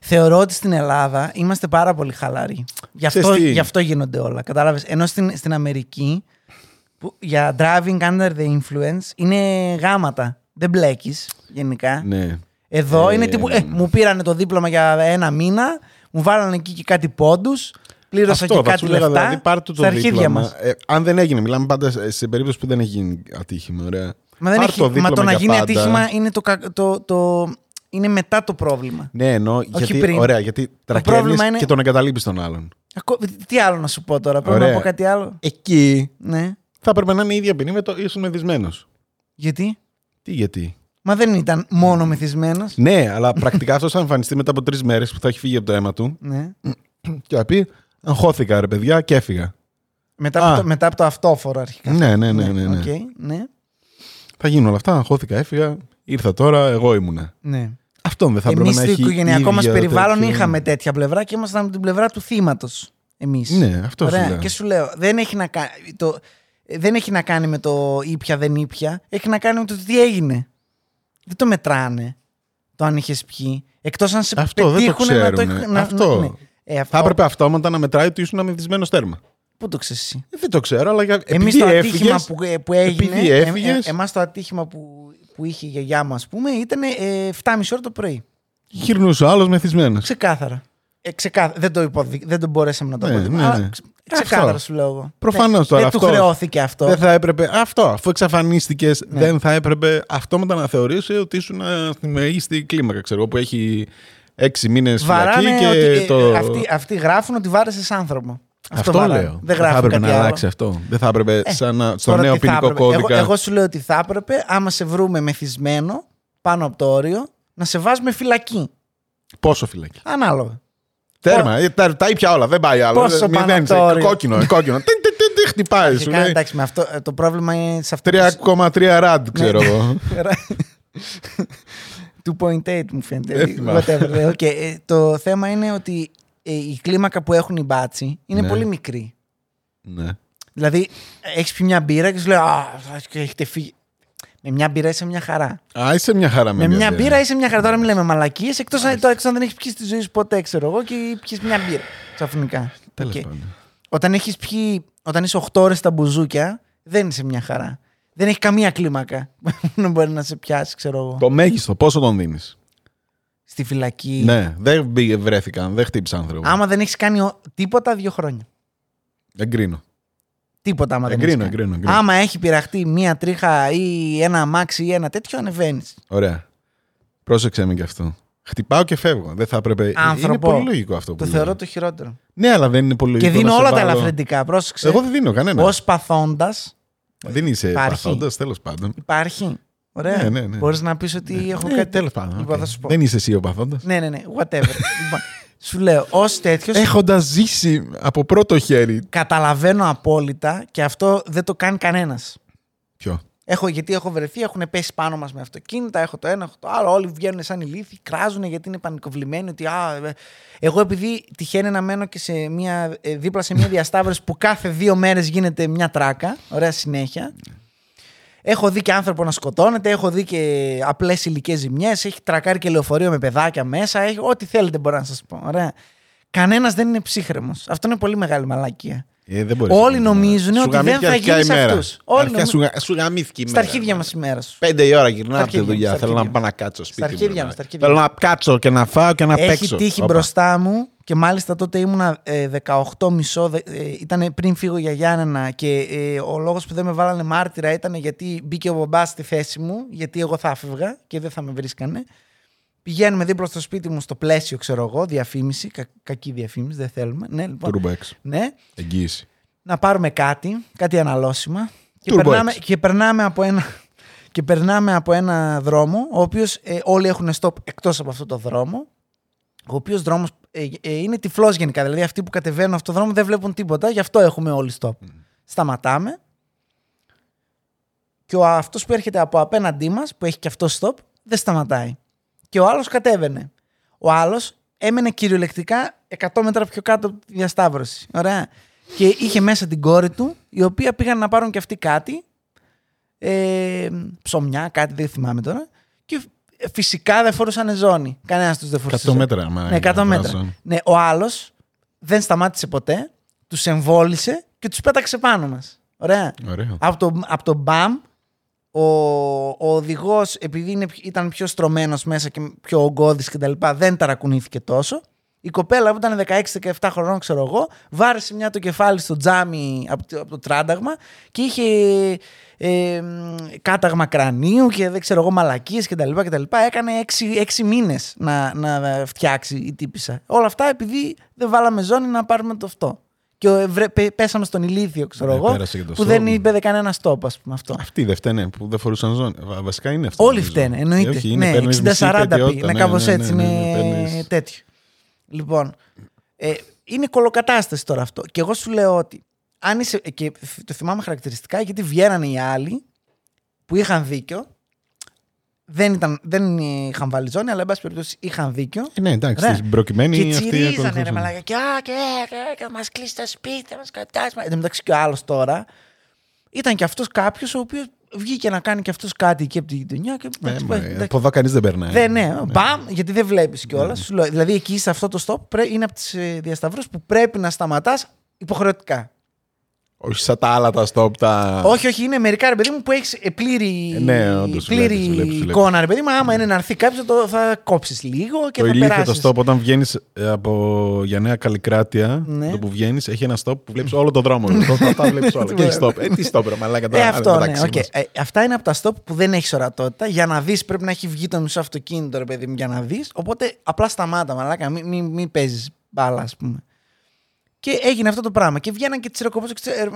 Θεωρώ ότι στην Ελλάδα είμαστε πάρα πολύ χαλαροί. Γι' αυτό, Ξέρεις τι; γι αυτό γίνονται όλα. Κατάλαβες; Ενώ στην, στην Αμερική που για driving under the influence είναι γάματα. Δεν μπλέκεις γενικά. ναι. Εδώ Ε, είναι τύπου. Ε, μου πήρανε το δίπλωμα για ένα μήνα, μου βάλανε εκεί και κάτι πόντους, πλήρωσα Αυτό και θα κάτι σου λέγα, λεφτά. δηλαδή πάρ' του το στα αρχίδια δίπλωμα. μας. Ε, αν δεν έγινε, μιλάμε πάντα σε- σε περίπτωση που δεν έχει γίνει ατύχημα, ωραία. Μα, δεν Πάρ' έχει, το μα δίπλωμα το να για γίνει πάντα. ατύχημα είναι, το, κα- το, το, είναι μετά το πρόβλημα. Ναι, εννοώ, γιατί, πριν. ωραία, γιατί πρόβλημα τρακαίνεις είναι- και τον εγκαταλείπεις τον άλλον. Ακό- Τι άλλο να σου πω τώρα, πρέπει Ωραία. να πω κάτι άλλο. Εκεί Ναι. θα έπρεπε να είναι η ίδια ποινή με το ήσουν μεθυσμένος. Γιατί; Τι γιατί; Μα δεν ήταν μόνο μεθυσμένος. Ναι, αλλά πρακτικά αυτός θα εμφανιστεί μετά από τρεις μέρες που θα έχει φύγει από το αίμα του Ναι. και θα πει Αγχώθηκα, ρε παιδιά, και έφυγα. Μετά, Α. από το, μετά από το αυτόφορο αρχικά. Ναι, ναι, ναι. ναι, ναι. Οκ, ναι. Θα γίνουν όλα αυτά. Αγχώθηκα, έφυγα. Ήρθα τώρα, εγώ ήμουνα. ναι. Αυτό δεν θα έπρεπε Εμεί να στο έχει. οικογενειακό μας ίδια περιβάλλον τέτοιο- είχαμε τέτοια πλευρά και ήμασταν από την πλευρά του θύματος. Εμείς. Ναι, αυτό σου Ωραία. λέω. Και σου λέω, δεν έχει, να κάνει, το, δεν έχει να κάνει με το ήπια δεν ήπια. Έχει να κάνει με το τι έγινε. Δεν το μετράνε το αν είχες πιει. Εκτός αν σε Αυτό δεν το πετύχουν να το ξέρουνε. έχ- να- Αυτό. ναι. Ε, αυτό Θα έπρεπε αυτόματα να μετράει ότι ήσουν αμυθισμένο τέρμα. Πού το ξέρεις εσύ; Ε, Δεν το ξέρω, αλλά για... Εμείς επειδή το έφυγες, ατύχημα που, ε, που έγινε. επειδή έφυγες- Εμάς το ατύχημα που, που είχε η γιαγιά μου, ας πούμε, ήταν ε, 7,5 ώρα το πρωί. γυρνούσε ο άλλος μεθυσμένος. Ξεκάθαρα. Ε, ξεκάθαρα. Δεν, το υποδει... δεν το μπορέσαμε να το Ναι, αποδείξουμε. ναι, αλλά ναι. ξε- Ξεκάθαρα Αυτό. σου λέω εγώ. Προφανώς δεν, τώρα δεν του αυτό. χρεώθηκε αυτό. Δεν θα έπρεπε. Αυτό, αφού εξαφανίστηκες, Ναι. δεν θα έπρεπε αυτόματα να θεωρήσει ότι ήσουν ε, στη μεγίστη κλίμακα, ξέρω εγώ, που έχει έξι μήνες φυλακή Βαράνε και ότι, ε, το. αυτοί, αυτοί γράφουν ότι βάρεσες άνθρωπο. Αυτό, βαράνε. λέω. Δεν θα γράφουν έπρεπε κάτι να άλλο. αλλάξει αυτό. Δεν θα έπρεπε Ε, σαν να, στο Τώρα νέο τι θα ποινικό έπρεπε. κώδικα. Εγώ, εγώ σου λέω ότι θα έπρεπε, άμα σε βρούμε μεθυσμένο πάνω από το όριο, να σε βάζουμε φυλακή. Πόσο φυλακή; Ανάλογα. Τέρμα. ε, Τα, τα ήπια όλα. Δεν πάει άλλο. Πόσο Ε, πάνω μηδέν, από το ε, όριο. Κόκκινο. ε, κόκκινο. Τι, τι, τι, τι, χτυπάει. Σου Φυσικά, λέει εντάξει, με αυτό, ε, το πρόβλημα είναι σε αυτό. 3,3 ραντ, ξέρω εγώ. 2.8 μου φαίνεται. Δεν θυμάμαι. Whatever, ε, οκ. Ε, το θέμα είναι ότι ε, η κλίμακα που έχουν οι μπάτσι είναι Ναι. πολύ μικρή. Ναι. Δηλαδή, έχεις πει μια μπύρα και σου λέει Α, και έχετε φύγει. Με μια μπύρα είσαι μια χαρά. Α, είσαι μια χαρά με Με μια μπύρα. μπύρα είσαι μια χαρά. Τώρα μιλάμε μαλακίες. Εκτός αν, τώρα, εκτός αν δεν έχεις πιει στη ζωή σου ποτέ, ξέρω εγώ, και πιεις μια μπύρα. Ξαφνικά. Τέλος Οκ. πάντων. Όταν έχεις πιει, όταν είσαι 8 ώρες στα μπουζούκια, δεν είσαι μια χαρά. Δεν έχει καμία κλίμακα που μπορεί να σε πιάσει, ξέρω εγώ. Το μέγιστο, πόσο τον δίνεις; Στη φυλακή. Ναι, δεν μπή- βρέθηκαν, δεν χτύπησαν άνθρωπο. Άμα δεν έχεις κάνει ο- τίποτα, δύο χρόνια. Εγκρίνω. Τίποτα άμα δεν Εγκρίνω, έχεις κάνει. εγκρίνω, εγκρίνω. Άμα έχει πειραχτεί μία τρίχα ή ένα αμάξι ή ένα τέτοιο, ανεβαίνεις. Ωραία. Πρόσεξε με και αυτό. Χτυπάω και φεύγω. Δεν θα έπρεπε. Άνθρωπο. Είναι πολύ λογικό αυτό που Το λέω. θεωρώ το χειρότερο. Ναι, αλλά δεν είναι πολύ Και λογικό. δίνω να σε όλα τα βάλω- ελαφρυντικά. Πρόσεξε. Εγώ δεν δίνω κανένα. Ω παθώντα Δεν είσαι Υπάρχει. παθώντας, τέλος πάντων. υπάρχει. Ωραία. Ναι, ναι, ναι. Μπορείς να πεις ότι έχω Ναι, κάτι. τέλος πάντων. Λοιπόν, οκ. θα σου πω. Δεν είσαι εσύ ο παθώντα. Ναι, ναι, ναι. Whatever. λοιπόν, σου λέω, ως τέτοιο. Έχοντας ζήσει από πρώτο χέρι. Καταλαβαίνω απόλυτα και αυτό δεν το κάνει κανένας. Ποιο; Έχω, γιατί έχω βρεθεί, έχουν πέσει πάνω μας με αυτοκίνητα, έχω το ένα, έχω το άλλο. Όλοι βγαίνουν σαν ηλίθιοι, κράζουν γιατί είναι πανικοβλημένοι. Ότι, α, ε, εγώ επειδή τυχαίνει να μένω και σε μια, ε, δίπλα σε μια διασταύρωση που κάθε δύο μέρες γίνεται μια τράκα, ωραία συνέχεια. Έχω δει και άνθρωπο να σκοτώνεται, έχω δει και απλές υλικέ ζημιές, έχει τρακάρει και λεωφορείο με παιδάκια μέσα, έχει ό,τι θέλετε μπορώ να σας πω. Ωραία. Κανένας δεν είναι ψύχρεμος. Αυτό είναι πολύ μεγάλη μαλακία. Ε, δεν μπορείς Όλοι να- νομίζουν Σου ότι δεν γαμήθηκε θα αρχικά γίνεις η σε μέρα. αυτούς. Όλοι Αρχικά νομίζουν- σου, γα- σου γαμήθηκε η Στα μέρα. αρχίδια μας η μέρα σου. Πέντε η ώρα γυρνάω από τη αρχίδια μου, δουλειά. στα Θέλω να αρχίδια πάω να κάτσω σπίτι. αρχίδια μου, μου, να- στα αρχίδια Θέλω μου. να κάτσω και να φάω και να Έχει παίξω. τύχει Όπα. μπροστά μου και μάλιστα τότε ήμουνα ε, 18 μισό. δε- ε, ήταν πριν φύγω για Γιάννενα και ε, ο λόγος που δεν με βάλανε μάρτυρα ήταν γιατί μπήκε ο μπαμπάς στη θέση μου, γιατί εγώ θα έφευγα και δεν θα με βρίσκανε. Πηγαίνουμε δίπλα στο σπίτι μου στο πλαίσιο, ξέρω εγώ, διαφήμιση, κα- κακή διαφήμιση, δεν θέλουμε. Ναι, λοιπόν. Turbo X. Ναι, Εγγύηση. να πάρουμε κάτι, κάτι αναλώσιμα και, Turbo περνάμε, X. και, περνάμε από ένα, και περνάμε από ένα δρόμο ο οποίος ε, όλοι έχουν stop εκτός από αυτό το δρόμο ο οποίος δρόμος ε, ε, είναι τυφλός γενικά δηλαδή αυτοί που κατεβαίνουν αυτό το δρόμο δεν βλέπουν τίποτα γι' αυτό έχουμε όλοι stop σταματάμε και ο αυτός που έρχεται από απέναντί μας που έχει και αυτό stop δεν σταματάει και ο άλλος κατέβαινε ο άλλος έμενε κυριολεκτικά 100 μέτρα πιο κάτω από τη διασταύρωση. Ωραία. Και είχε μέσα την κόρη του, η οποία πήγαν να πάρουν και αυτοί κάτι. Ε, ψωμιά, κάτι, δεν θυμάμαι τώρα. Και φυσικά δεν φορούσαν ζώνη. Κανένας τους δεν φορούσε. 100 μέτρα. άμα Ναι, είναι 100 να μέτρα. βράσω. Ναι, ο άλλος δεν σταμάτησε ποτέ, τους εμβόλησε και τους πέταξε πάνω μας. Ωραία. Ωραίο. Από το, από το μπαμ, ο, ο οδηγός, επειδή είναι, ήταν πιο στρωμένος μέσα και πιο ογκώδης κτλ., δεν ταρακουνήθηκε τόσο. Η κοπέλα που ήταν 16-17 χρονών, ξέρω εγώ, βάρεσε μια το κεφάλι στο τζάμι από το, από το τράνταγμα και είχε ε, μ, κάταγμα κρανίου και δεν ξέρω εγώ μαλακίες και τα λοιπά και τα λοιπά. Έκανε 6, 6 μήνες να, να φτιάξει η τύπησα. Όλα αυτά επειδή δεν βάλαμε ζώνη να πάρουμε το αυτό. Και ε, βρε- πέ- πέσαμε στον ηλίθιο, ξέρω Ναι, εγώ, πέρασε και το που stop. δεν είπε κανένα stop, ας πούμε αυτό. Αυτοί δεν φταίνε που δεν φορούσαν ζώνη. Βα- Βασικά είναι αυτό. Όλοι νομίζω. φταίνε, Ε, εννοείται. όχι, είναι, ναι, παίρνεις μισή 60-40 πετιότητα, πει. Είναι ναι, κάπως ναι, έτσι, ναι, ναι, είναι παίρνεις- τέτοιο. Λοιπόν, ε, είναι κολοκατάσταση τώρα αυτό. Και εγώ σου λέω ότι αν είσαι, και το θυμάμαι χαρακτηριστικά γιατί βγαίνανε οι άλλοι που είχαν δίκιο. Δεν, ήταν, δεν είχαν βάλει ζώνη, αλλά εν πάση περιπτώσει είχαν δίκιο. Ε, Ναι, εντάξει, Ωραία. στην προκειμένη Και αυτή τσιρίζανε ρε ακολουθούσαν. μαλάκα. Και, α, και, και, και μας κλείσει το σπίτι, μας κατάσει. Εν τω μεταξύ και ο άλλος τώρα ήταν και αυτός κάποιος ο οποίος βγήκε να κάνει και αυτός κάτι εκεί από τη γειτονιά. Και, Ε, εντάξει, μα, εντάξει. Από εδώ κανείς δεν περνάει. Δεν, ναι, μπαμ, γιατί δεν βλέπεις κιόλας. Δηλαδή εκεί σε αυτό το stop πρέ- είναι από τις διασταυρώσεις που πρέπει να σταματάς υποχρεωτικά. Όχι σαν τα άλλα τα stop, τα. Όχι, όχι, είναι μερικά ρε παιδί μου που έχεις πλήρη, Ε, ναι, όντως, πλήρη βλέπεις, βλέπεις, βλέπεις. εικόνα, ρε παιδί μου. Άμα είναι να έρθει κάποιος, το θα κόψεις λίγο και το θα ηλίθιο περάσεις. το stop όταν βγαίνεις από για νέα καλλικράτεια, Ναι. το που βγαίνεις, έχει ένα stop που βλέπεις όλο τον δρόμο. Το τα βλέπεις όλα. Και έχει stop. Ε, τι stop, ρε μαλάκα Ε, τώρα. αυτό, ναι, μεταξύ οκ. μας. Ε, αυτά είναι από τα stop που δεν έχεις ορατότητα. Για να δεις, πρέπει να έχει βγει το μισό αυτοκίνητο, ρε παιδί μου, για να δεις. Οπότε απλά σταμάτα, μαλάκα. Μην μη, μη παίζεις μπάλα, ας πούμε. Και έγινε αυτό το πράγμα. Και βγαίναν και τσιροκοπές και ξέρω,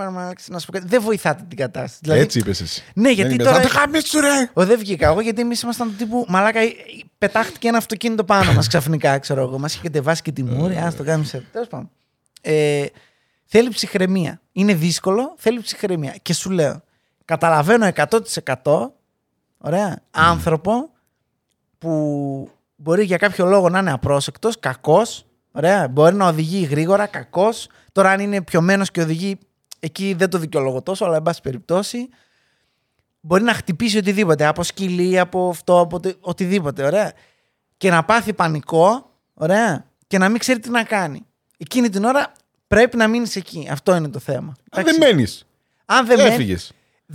να σου πω κάτι. Δεν βοηθάτε την κατάσταση. Δηλαδή, Έτσι είπες εσύ. Ναι, γιατί Δεν είπες, τώρα- «Θα το χαμίσου, ρε! Ο, δεν βγήκα εγώ γιατί εμείς ήμασταν του τύπου μαλάκα. ε, Πετάχτηκε ένα αυτοκίνητο πάνω μας ξαφνικά, ξέρω εγώ. Μας είχε κατεβάσει και τη μούρη. Α το κάνουμε σε. Τέλος πάντων. Ε, θέλει ψυχραιμία. Είναι δύσκολο, θέλει ψυχραιμία. Και σου λέω, καταλαβαίνω 100% ωραία, άνθρωπο που μπορεί για κάποιο λόγο να είναι απρόσεκτος, κακός. Ωραία, μπορεί να οδηγεί γρήγορα, κακός. Τώρα, αν είναι πιωμένος και οδηγεί, εκεί δεν το δικαιολογώ τόσο, αλλά εν πάση περιπτώσει μπορεί να χτυπήσει οτιδήποτε, από σκυλί, από αυτό, από οτι- οτιδήποτε, ωραία. Και να πάθει πανικό, ωραία, και να μην ξέρει τι να κάνει. Εκείνη την ώρα πρέπει να μείνεις εκεί. Αυτό είναι το θέμα. Αν δεν μένεις. αν δεν μένεις- Έφυγες.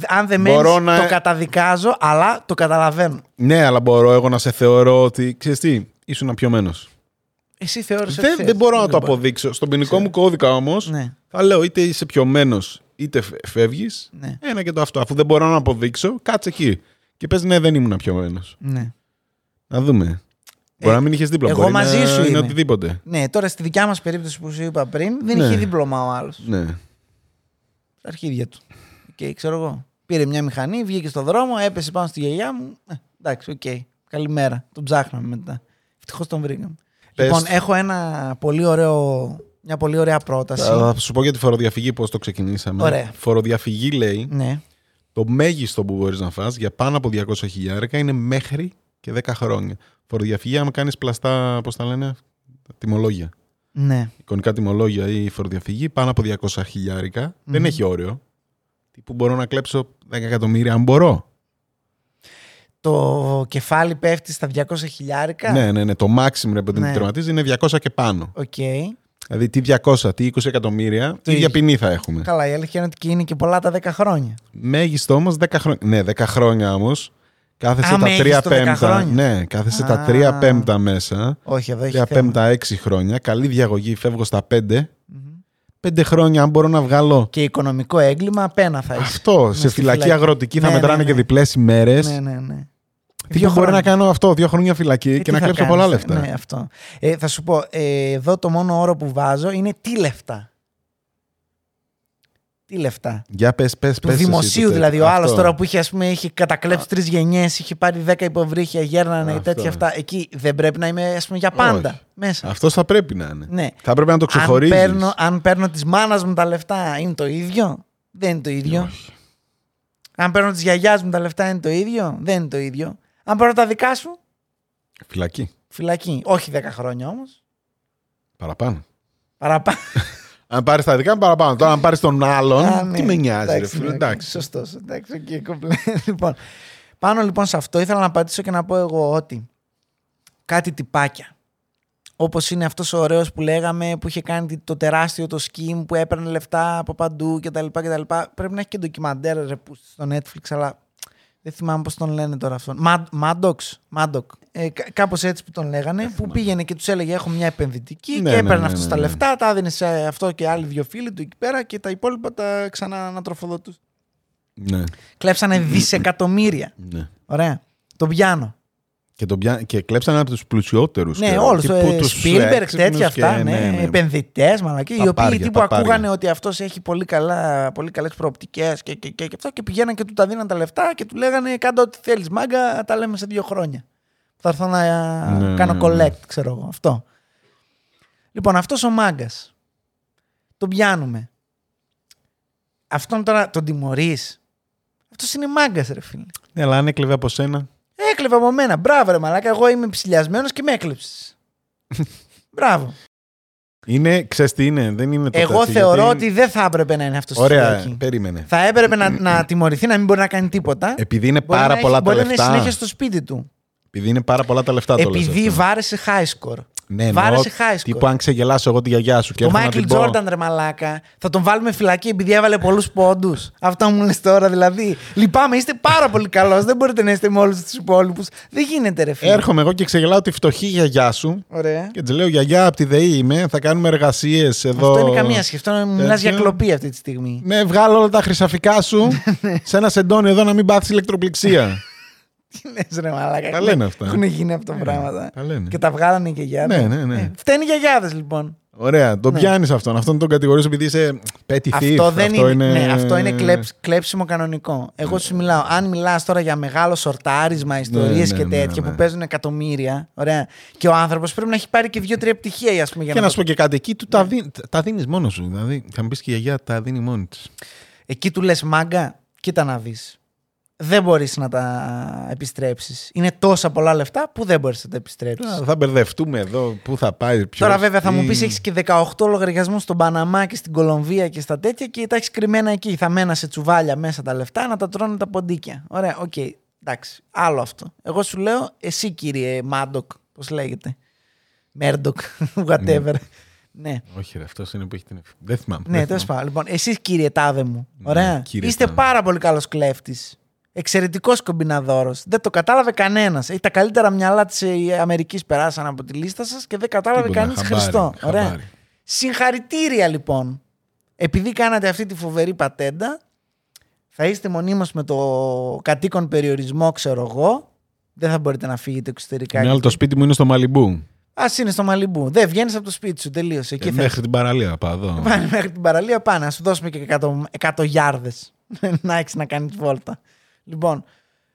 αν δεν Μπορώ μένεις, να- το καταδικάζω, αλλά το καταλαβαίνω. Ναι, αλλά μπορώ εγώ να σε θεωρώ ότι. ξέρεις τι, ήσουν πιωμένο. Εσύ θεώρησες Δεν, δεν μπορώ να το αποδείξω. Στον ποινικό μου κώδικα όμως, Ναι. θα λέω είτε είσαι πιωμένο είτε φεύγεις. Ναι. Ένα και το αυτό. Αφού δεν μπορώ να αποδείξω, κάτσε εκεί. Και πες ναι, δεν ήμουν πιωμένο. Ναι. Να δούμε. Μπορεί να μην είχες δίπλωμα. εγώ μπορεί μαζί να σου είναι είμαι. οτιδήποτε. Ναι, τώρα στη δικιά μας περίπτωση που σου είπα πριν, δεν Ναι. είχε δίπλωμα ο άλλος. Ναι. Στα αρχίδια του. Και ξέρω εγώ. Πήρε μια μηχανή, βγήκε στον δρόμο, έπεσε πάνω στη γιαγιά μου. Ε, εντάξει, οκ. Καλημέρα. Τον ψάχναμε μετά. Ευτυχώς τον βρήκαμε. Πες. Λοιπόν, έχω ένα πολύ ωραίο, μια πολύ ωραία πρόταση. Θα σου πω για τη φοροδιαφυγή πώς το ξεκινήσαμε. Ωραία. Φοροδιαφυγή λέει Ναι. το μέγιστο που μπορείς να φας για πάνω από 200 χιλιάρικα είναι μέχρι και 10 χρόνια. Φοροδιαφυγή, άμα κάνεις πλαστά, πώς τα λένε, τιμολόγια. Ναι. Εικονικά τιμολόγια ή φοροδιαφυγή πάνω από 200 χιλιάρικα. Δεν έχει όριο. Τι που μπορώ να κλέψω 10 εκατομμύρια αν μπορώ. Το κεφάλι πέφτει στα 200 χιλιάρικα. Ναι, ναι, ναι. Το maximum ρε παιδί μου Ναι. που τερματίζει είναι 200 και πάνω. Οκ. Δηλαδή τι 200, τι 20 εκατομμύρια, Το ίδια ίδιο. ποινή θα έχουμε. Καλά, η αλήθεια είναι ότι και είναι και πολλά τα 10 χρόνια. Μέγιστο όμως 10 χρόνια. Ναι, 10 χρόνια όμως. Κάθεσαι Α, τα 3 μέγιστο 10 πέμπτα. χρόνια. Ναι, κάθεσαι τα Α. 3 πέμπτα μέσα. Όχι, εδώ έχει 3 θέμα. πέμπτα 6 χρόνια. Καλή διαγωγή, φεύγω στα 5. 5 χρόνια, αν μπορώ να βγάλω. Και οικονομικό έγκλημα, πένα θα είσαι. Αυτό, σε στη φυλακή φυλακή. αγροτική θα Ναι, μετράνε ναι, και ναι. διπλές ημέρες. Ναι, ναι, ναι. Τι μπορεί χρόνια. να κάνω αυτό, δύο χρόνια φυλακή Ε, και τι να θα κλέψω κάνεις, πολλά ε, λεφτά. Ναι, αυτό. Ε, θα σου πω, ε, εδώ το μόνο όρο που βάζω είναι τι λεφτά. Τι λεφτά. Για πες, πες, Του πες εσύ δημοσίου το δηλαδή. Ο τέτοιο. άλλος Αυτό. τώρα που είχε, ας πούμε, είχε κατακλέψει τρεις γενιές, είχε πάρει δέκα υποβρύχια, γέρνανε Αυτό. τέτοια αυτά. Εκεί δεν πρέπει να είμαι ας πούμε, για πάντα Όχι. μέσα. Αυτός θα πρέπει να είναι. Ναι. Θα πρέπει να το Αν ξεχωρίζεις. παίρνω, αν παίρνω της μάνας μου τα λεφτά, είναι το ίδιο; Δεν είναι το ίδιο. Αν παίρνω της γιαγιάς μου τα λεφτά, είναι το ίδιο; Δεν είναι το ίδιο. Αν παίρνω τα δικά σου, Φυλακή. φυλακή. Όχι 10 χρόνια όμως. Παραπάνω. Παραπάνω. Αν πάρεις τα δικά μου, παραπάνω. Τώρα, αν πάρεις τον άλλον, Α, ναι. τι με νοιάζει, ρε Εντάξει, φίλε. ναι, Εντάξει. Σωστός, εντάξει, οκ, κομπλέ. λοιπόν, πάνω λοιπόν σε αυτό ήθελα να απαντήσω και να πω εγώ ότι κάτι τυπάκια. Όπως είναι αυτός ο ωραίος που λέγαμε που είχε κάνει το τεράστιο το scheme που έπαιρνε λεφτά από παντού κτλ. κτλ. Πρέπει να έχει και ντοκιμαντέρ ρε, που στο Netflix, αλλά δεν θυμάμαι πώς τον λένε τώρα αυτόν. Μάντοξ. Μάντοκ. Ε, Κάπως έτσι που τον λέγανε, που πήγαινε και τους έλεγε: Έχω μια επενδυτική Ναι, και ναι, έπαιρνε ναι, αυτό ναι, τα ναι. λεφτά, τα έδινε σε αυτό και άλλοι δύο φίλοι του εκεί πέρα και τα υπόλοιπα τα ξανά ανατροφοδοτούσε. Ναι, Κλέψανε δισεκατομμύρια. ναι. Ωραία. Τον πιάνω. Και, τον πια... και κλέψανε από τους πλουσιότερους. Ναι, όλους. Σπίλμπεργκ, τέτοια αυτά. Ναι, ναι. Επενδυτές, μαλακοί. Οι οποίοι Παπάρια, τύπου παπάρια. ακούγανε ότι αυτός έχει πολύ, καλά, πολύ καλές προοπτικές και, και, και, και, αυτό και πηγαίναν και του τα δίναν τα λεφτά και του λέγανε κάντε ό,τι θέλεις. Μάγκα, τα λέμε σε δύο χρόνια. Θα έρθω να Ναι, κάνω ναι, collect, ναι. ξέρω εγώ. Αυτό. Λοιπόν, αυτός ο μάγκας. Τον πιάνουμε. Αυτόν τώρα τον τιμωρείς. Αυτός είναι μάγκας, ρε φίλε. Ναι, αλλά αν έκλεβε από σένα. Έκλεβε από μένα. Μπράβο, ρε Μαλάκα. Εγώ είμαι ψηλιασμένος και με έκλεψες. Μπράβο. Είναι, ξέρεις τι είναι, δεν είναι το Εγώ τέτοιο, θεωρώ γιατί- ότι δεν θα έπρεπε να είναι αυτό στη Ωραία, φυλακή. περίμενε. Θα έπρεπε να, να τιμωρηθεί, να μην μπορεί να κάνει τίποτα. Επειδή είναι Μπορεί πάρα να πολλά έχει, τα μπορεί να είναι λεφτά. συνέχεια στο σπίτι του. Επειδή είναι πάρα πολλά τα λεφτά το λες Επειδή αυτό. βάρεσε high score. Ναι, εννοώ βάρεσε high score. Τύπου αν ξεγελάσω εγώ τη γιαγιά σου και Το έρθω να Μάικλ την πω. Τζόρνταν, ρε Μαλάκα, θα τον βάλουμε φυλακή επειδή έβαλε πολλούς πόντους. Αυτό μου λες τώρα δηλαδή. Λυπάμαι, είστε πάρα πολύ καλός. δεν μπορείτε να είστε με όλους τους υπόλοιπους. Δεν γίνεται, ρε φίλε. Έρχομαι εγώ και ξεγελάω τη φτωχή γιαγιά σου Ωραία. και της λέω γιαγιά από τη ΔΕΗ είμαι, θα κάνουμε εργασίες εδώ. Αυτό είναι καμία σχέση. Αυτό μιλάς για τέτοιο. κλοπή αυτή τη στιγμή. Ναι, βγάλω όλα τα χρυσαφικά σου σε ένα σεντόνι εδώ να μην πάθεις ηλεκτροπληξία. Τι λες ρε μαλάκα. Τα λένε αυτά. Έχουν γίνει αυτά τα Ναι, πράγματα. τα λένε. Και τα βγάλανε οι γιαγιάδες. Ναι, ναι, ναι. Ε, Φταίνει οι γιαγιάδες λοιπόν. Ωραία, τον Ναι. πιάνεις αυτόν. Αυτόν τον κατηγορείς επειδή είσαι petty thief. Αυτό δεν είναι. είναι... Ναι, αυτό είναι κλέψ- κλέψιμο κανονικό. Εγώ σου μιλάω. Αν μιλάς τώρα για μεγάλο σορτάρισμα, ιστορίες ναι, και ναι, τέτοια ναι. που παίζουν εκατομμύρια. Ωραία. Και ο άνθρωπος πρέπει να έχει πάρει και δύο-τρία πτυχία, ας πούμε. Για Και να να το- σου πω και κάτι, εκεί του τα, δι... τα δίνεις μόνος σου. Δηλαδή, θα μου πεις και η γιαγιά τα δίνει μόνη της. Εκεί του λες μάγκα, κοίτα να δεις. Δεν μπορείς να τα επιστρέψεις. Είναι τόσα πολλά λεφτά που δεν μπορείς να τα επιστρέψεις. Θα μπερδευτούμε εδώ, πού θα πάει, ποιος, Τώρα, βέβαια, θα τι; μου πεις: Έχεις και 18 λογαριασμούς στον Παναμά και στην Κολομβία και στα τέτοια και τα έχεις κρυμμένα εκεί. Θα μένα σε τσουβάλια μέσα τα λεφτά να τα τρώνε τα ποντίκια. Ωραία, οκ. Εντάξει. Άλλο αυτό. Εγώ σου λέω, εσύ κύριε Μάντοκ, πώς λέγεται. Μέρντοκ, whatever. Ναι. Όχι, ρε, αυτός είναι που έχει την ευθύνη. Δεν θυμάμαι. Ναι, δεν τέλος θυμάμαι. πάντων. Λοιπόν, εσείς κύριε Τάδε μου. Ωραία. Ναι, κύριε Είστε Τάδε. πάρα πολύ καλός κλέφτης. Εξαιρετικός κομπιναδόρος. Δεν το κατάλαβε κανένας. Τα καλύτερα μυαλά της Αμερικής περάσαν από τη λίστα σας και δεν κατάλαβε Τίποτα, κανείς χαμπάρι, Χριστό. Ωραία. χαμπάρι. Συγχαρητήρια λοιπόν. Επειδή κάνατε αυτή τη φοβερή πατέντα, θα είστε μονίμως με το κατοίκον περιορισμό, ξέρω εγώ, Δεν θα μπορείτε να φύγετε εξωτερικά. Ναι, αλλά το σπίτι μου είναι στο Μαλιμπού. Α είναι στο Μαλιμπού. Δεν βγαίνεις από το σπίτι σου. Τελείωσε. Εκεί Ε, θα μέχρι την παραλία πάω εδώ. Πάνε μέχρι την παραλία, πάνε. Να σου δώσουμε και 100, 100 γιάρδες να έχεις να κάνεις βόλτα. Λοιπόν,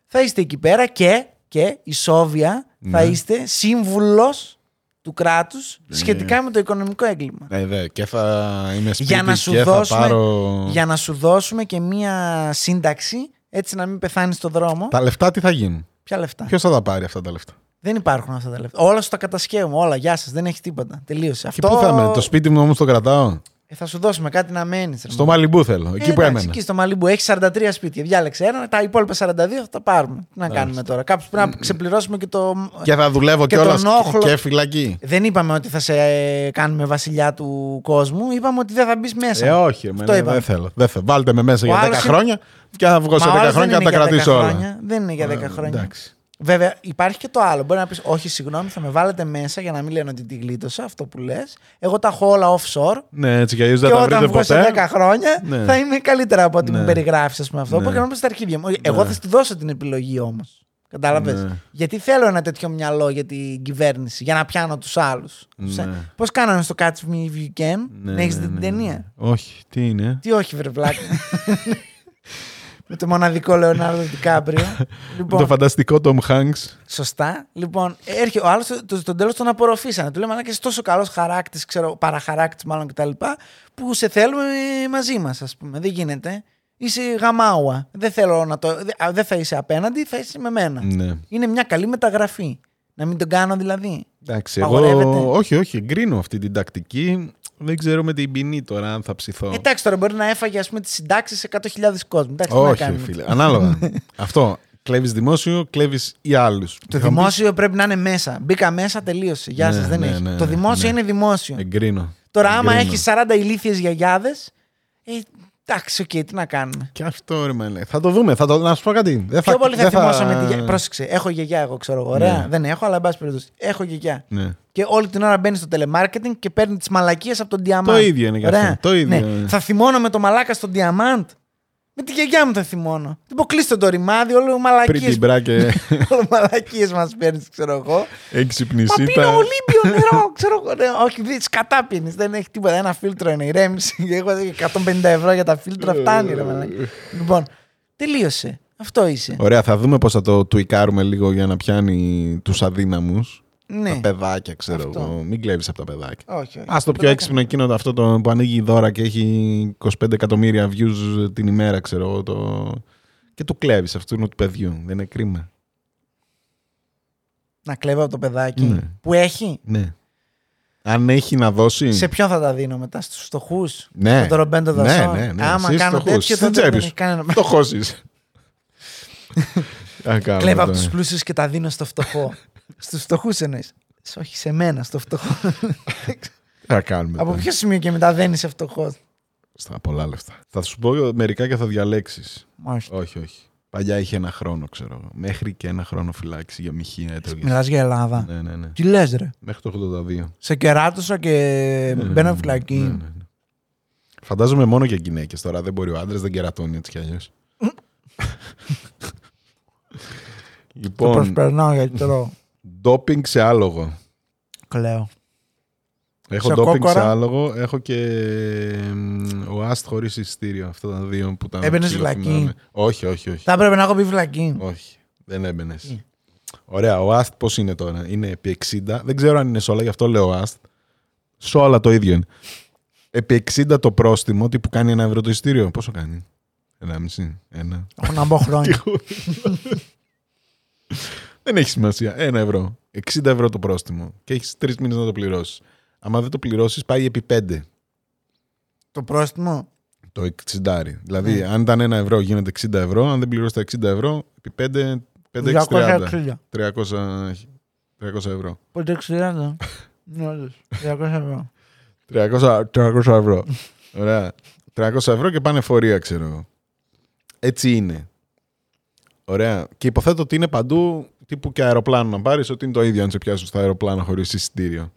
θα είστε εκεί πέρα και, και η Σόβια θα Ναι. είστε σύμβουλος του κράτους σχετικά με το οικονομικό έγκλημα. Ναι, δε, και θα είμαι σπίτι Για να, σου και δώσουμε, θα πάρω... για να σου δώσουμε και μία σύνταξη έτσι να μην πεθάνεις στον δρόμο. Τα λεφτά τι θα γίνουν; Ποια λεφτά; Ποιος θα τα πάρει αυτά τα λεφτά; Δεν υπάρχουν αυτά τα λεφτά. Όλα σου τα κατασκεύουμε. Όλα. Γεια σας. Δεν έχει τίποτα. Τελείωσε. Και πού θα είμαι, το σπίτι μου όμως το κρατάω; Ε, θα σου δώσουμε κάτι να μένεις. Στο Μαλιμπού θέλω, εκεί που εντάξει, έμενα. Εκεί στο Μαλιμπού έχεις 43 σπίτια. Διάλεξε ένα, τα υπόλοιπα 42 θα τα πάρουμε. Τι να κάνουμε τώρα. Κάπου πρέπει να ξεπληρώσουμε και το. Και θα δουλεύω Και κιόλας τον όχλο. και φυλακή. Δεν είπαμε ότι θα σε ε, κάνουμε βασιλιά του κόσμου. Είπαμε ότι δεν θα μπεις μέσα. Ε, όχι, Αυτό εμένα, είπαμε. δεν θέλω. Δεν θέλω. Βάλτε με μέσα Ο για 10 άλλος είναι- χρόνια και θα βγω σε Μα 10 όλος χρόνια δεν και θα είναι τα για 10 κρατήσω όλα. χρόνια. Δεν είναι για 10 Ε, χρόνια. εντάξει. Βέβαια, υπάρχει και το άλλο. Μπορεί να πεις: Όχι, συγγνώμη, θα με βάλετε μέσα για να μην λένε ότι τη γλίτωσα, αυτό που λες. Εγώ τα έχω όλα offshore. Ναι, έτσι κι αλλιώς δεν και τα όταν βρείτε βγω σε ποτέ. 10 χρόνια Ναι. θα είμαι καλύτερα από ό,τι Ναι. μου περιγράφεις, ας πούμε αυτό. Ναι. Οπότε να πω στα αρχίδια μου. Εγώ θα στη δώσω την επιλογή όμως. Κατάλαβες; Ναι. Γιατί θέλω ένα τέτοιο μυαλό για την κυβέρνηση, για να πιάνω τους άλλους. Ναι. Πώς κάνανε στο Catch Me If You Can, Ναι, να έχεις ναι, δει την ναι, ταινία; ναι. Όχι, τι είναι; Τι όχι, βρε βλάκα. Με το μοναδικό Λεωνάρδο Δικάπριο. Με λοιπόν, το φανταστικό Tom Hanks. Σωστά. Λοιπόν, έρχεται ο άλλος στο τέλος τον απορροφήσανε. Του λέμε, αλλά και είσαι τόσο καλός χαράκτης, ξέρω, παραχαράκτης μάλλον κτλ. Που σε θέλουμε μαζί μας, ας πούμε. Δεν γίνεται. Είσαι γαμάουα. Δεν θέλω να το. δε- α, Δεν θα είσαι απέναντι, θα είσαι με μένα. Ναι. Είναι μια καλή μεταγραφή. Να μην τον κάνω δηλαδή. Εντάξει, Παγορεύεται. εγώ. Όχι, όχι, εγκρίνω αυτή την τακτική. Δεν ξέρω με την ποινή τώρα αν θα ψηθώ. Εντάξει, τώρα μπορεί να έφαγε ας πούμε, τις συντάξεις σε 100.000 κόσμο. Εντάξει, τι να Όχι, κάνουμε. φίλε. Ανάλογα. Αυτό. Κλέβεις δημόσιο, κλέβεις ή άλλους. Το δημόσιο πρέπει να είναι μέσα. Μπήκα μέσα, τελείωσε. Γεια Ναι, σας, δεν ναι, έχει. ναι, το δημόσιο ναι. είναι δημόσιο. Εγκρίνω. Τώρα, άμα Εγκρίνω. έχεις 40 ηλίθιες γιαγιάδες. Ε, εντάξει, οκ, τι να κάνουμε. Και αυτό ρε μαλέ. Θα το δούμε. Θα το... Να σου πω κάτι. Δεν Πιο πολύ θα δεν θυμώσω με τη γιαγιά. Πρόσεξε, έχω γιαγιά εγώ, ξέρω εγώ. Ωραία. Ναι. Δεν έχω, αλλά εν πάση περιπτώσει. Έχω γιαγιά. Ναι. Και όλη την ώρα μπαίνει στο telemarketing και παίρνει τις μαλακίες από τον Diamant. Το ίδιο είναι και αυτό. Ωραία. Το ίδιο. Ναι. Θα θυμώνω με το μαλάκα στον Diamant. Με τη γιαγιά μου θα θυμώνω. Τι πω, κλείστο το ρημάδι, όλο Πριν μαλακίε. την μπράκε Όλο μαλακίες μας παίρνεις, ξέρω εγώ. έξι Μα πίνω πνησίτα. Ολύμπιο νερό, ξέρω εγώ. Ναι, όχι, δει, σκατά πίνεις, Δεν έχει τίποτα. Ένα φίλτρο είναι ηρέμηση. Εγώ 150 ευρώ για τα φίλτρα φτάνει, ρε μαλάκα. Λοιπόν, τελείωσε. Αυτό είσαι. Ωραία, θα δούμε πώς θα το τουικάρουμε λίγο για να πιάνει τους αδύναμους. Ναι. Τα παιδάκια, ξέρω Αυτό. εγώ. Μην κλέβεις από τα παιδάκια. Όχι, όχι. Α το πιο έξυπνο εκείνο το- αυτό το, που ανοίγει δώρα και έχει 25 εκατομμύρια views την ημέρα, ξέρω εγώ. Το... Και το κλέβεις αυτού του παιδιού. Δεν είναι κρίμα. Να κλέβω από το παιδάκι. Ναι. Που έχει; Ναι. Αν έχει να δώσει. Σε ποιον θα τα δίνω μετά, στους φτωχούς; Ναι. Στον Ρομπέντο Ναι, Δασό. ναι, ναι. Άμα Εσύ κάνω φτωχούς. τέτοιο, Στην τότε τσέπη δεν σου. έχει κανένα. Το χώσει. Κλέβω από τους πλούσιους και τα δίνω στο φτωχό. Στους φτωχούς εννοείς. Όχι σε μένα, στο φτωχό. Θα κάνουμε. από τώρα. ποιο σημείο και μετά δεν είσαι φτωχός; Στα πολλά λεφτά. Θα σου πω μερικά και θα διαλέξεις. Όχι. όχι, όχι. Παλιά είχε ένα χρόνο, ξέρω εγώ. Μέχρι και ένα χρόνο φυλάξη για μοιχεία έτρωγες. Μιλάς για Ελλάδα. Ναι, ναι, ναι. Τι λες, ρε; Μέχρι το 82. Σε κεράτωσα και Ναι, μπαίνω ναι, φυλακή. ναι, ναι, ναι. Φαντάζομαι μόνο για γυναίκες τώρα. Δεν μπορεί ο άντρας, δεν κερατώνει έτσι κι αλλιώς. Το λοιπόν, προσπερνάω γιατί τρώω. Ντόπινγκ σε άλογο. Κλαίω. Έχω Σε ντόπινγκ σε κόκορα. άλογο. Έχω και μ, ο άστ χωρίς εισιτήριο. Αυτά τα δύο που τα. Έμπαινες ψιλοθυμάμαι. φυλακή; Όχι, όχι, όχι. Θα έπρεπε να έχω πει φυλακή. Όχι, δεν έμπαινες. Ωραία, ο Αστ πώς είναι τώρα; Είναι επί 60. Δεν ξέρω αν είναι σε όλα, γι' αυτό λέω Αστ. Σε όλα το ίδιο είναι. Επί 60 το πρόστιμο, τι που κάνει ένα ευρώ το ειστήριο. Πόσο κάνει; Ένα μισή. Ένα. Έχω να μπω χρόνια. δεν έχει σημασία. Ένα ευρώ. 60 ευρώ το πρόστιμο. Και έχεις τρεις μήνες να το πληρώσεις. Άμα δεν το πληρώσεις, πάει επί 5 το πρόστιμο; το 60. Δηλαδή, Ναι. αν ήταν ένα ευρώ, γίνεται 60 ευρώ. Αν δεν πληρώσεις τα 60 ευρώ, επί 5, 5 30. 260. 300, 300 ευρώ. Πότε 60. Ναι, όντως. 200 ευρώ. 300, 300 ευρώ. Ωραία. 300 ευρώ και πάνε φορεία, ξέρω εγώ. Έτσι είναι. Ωραία. Και υποθέτω ότι είναι παντού τύπου και αεροπλάνο να πάρεις, ότι είναι το ίδιο αν σε πιάσουν στο αεροπλάνο χωρίς εισιτήριο.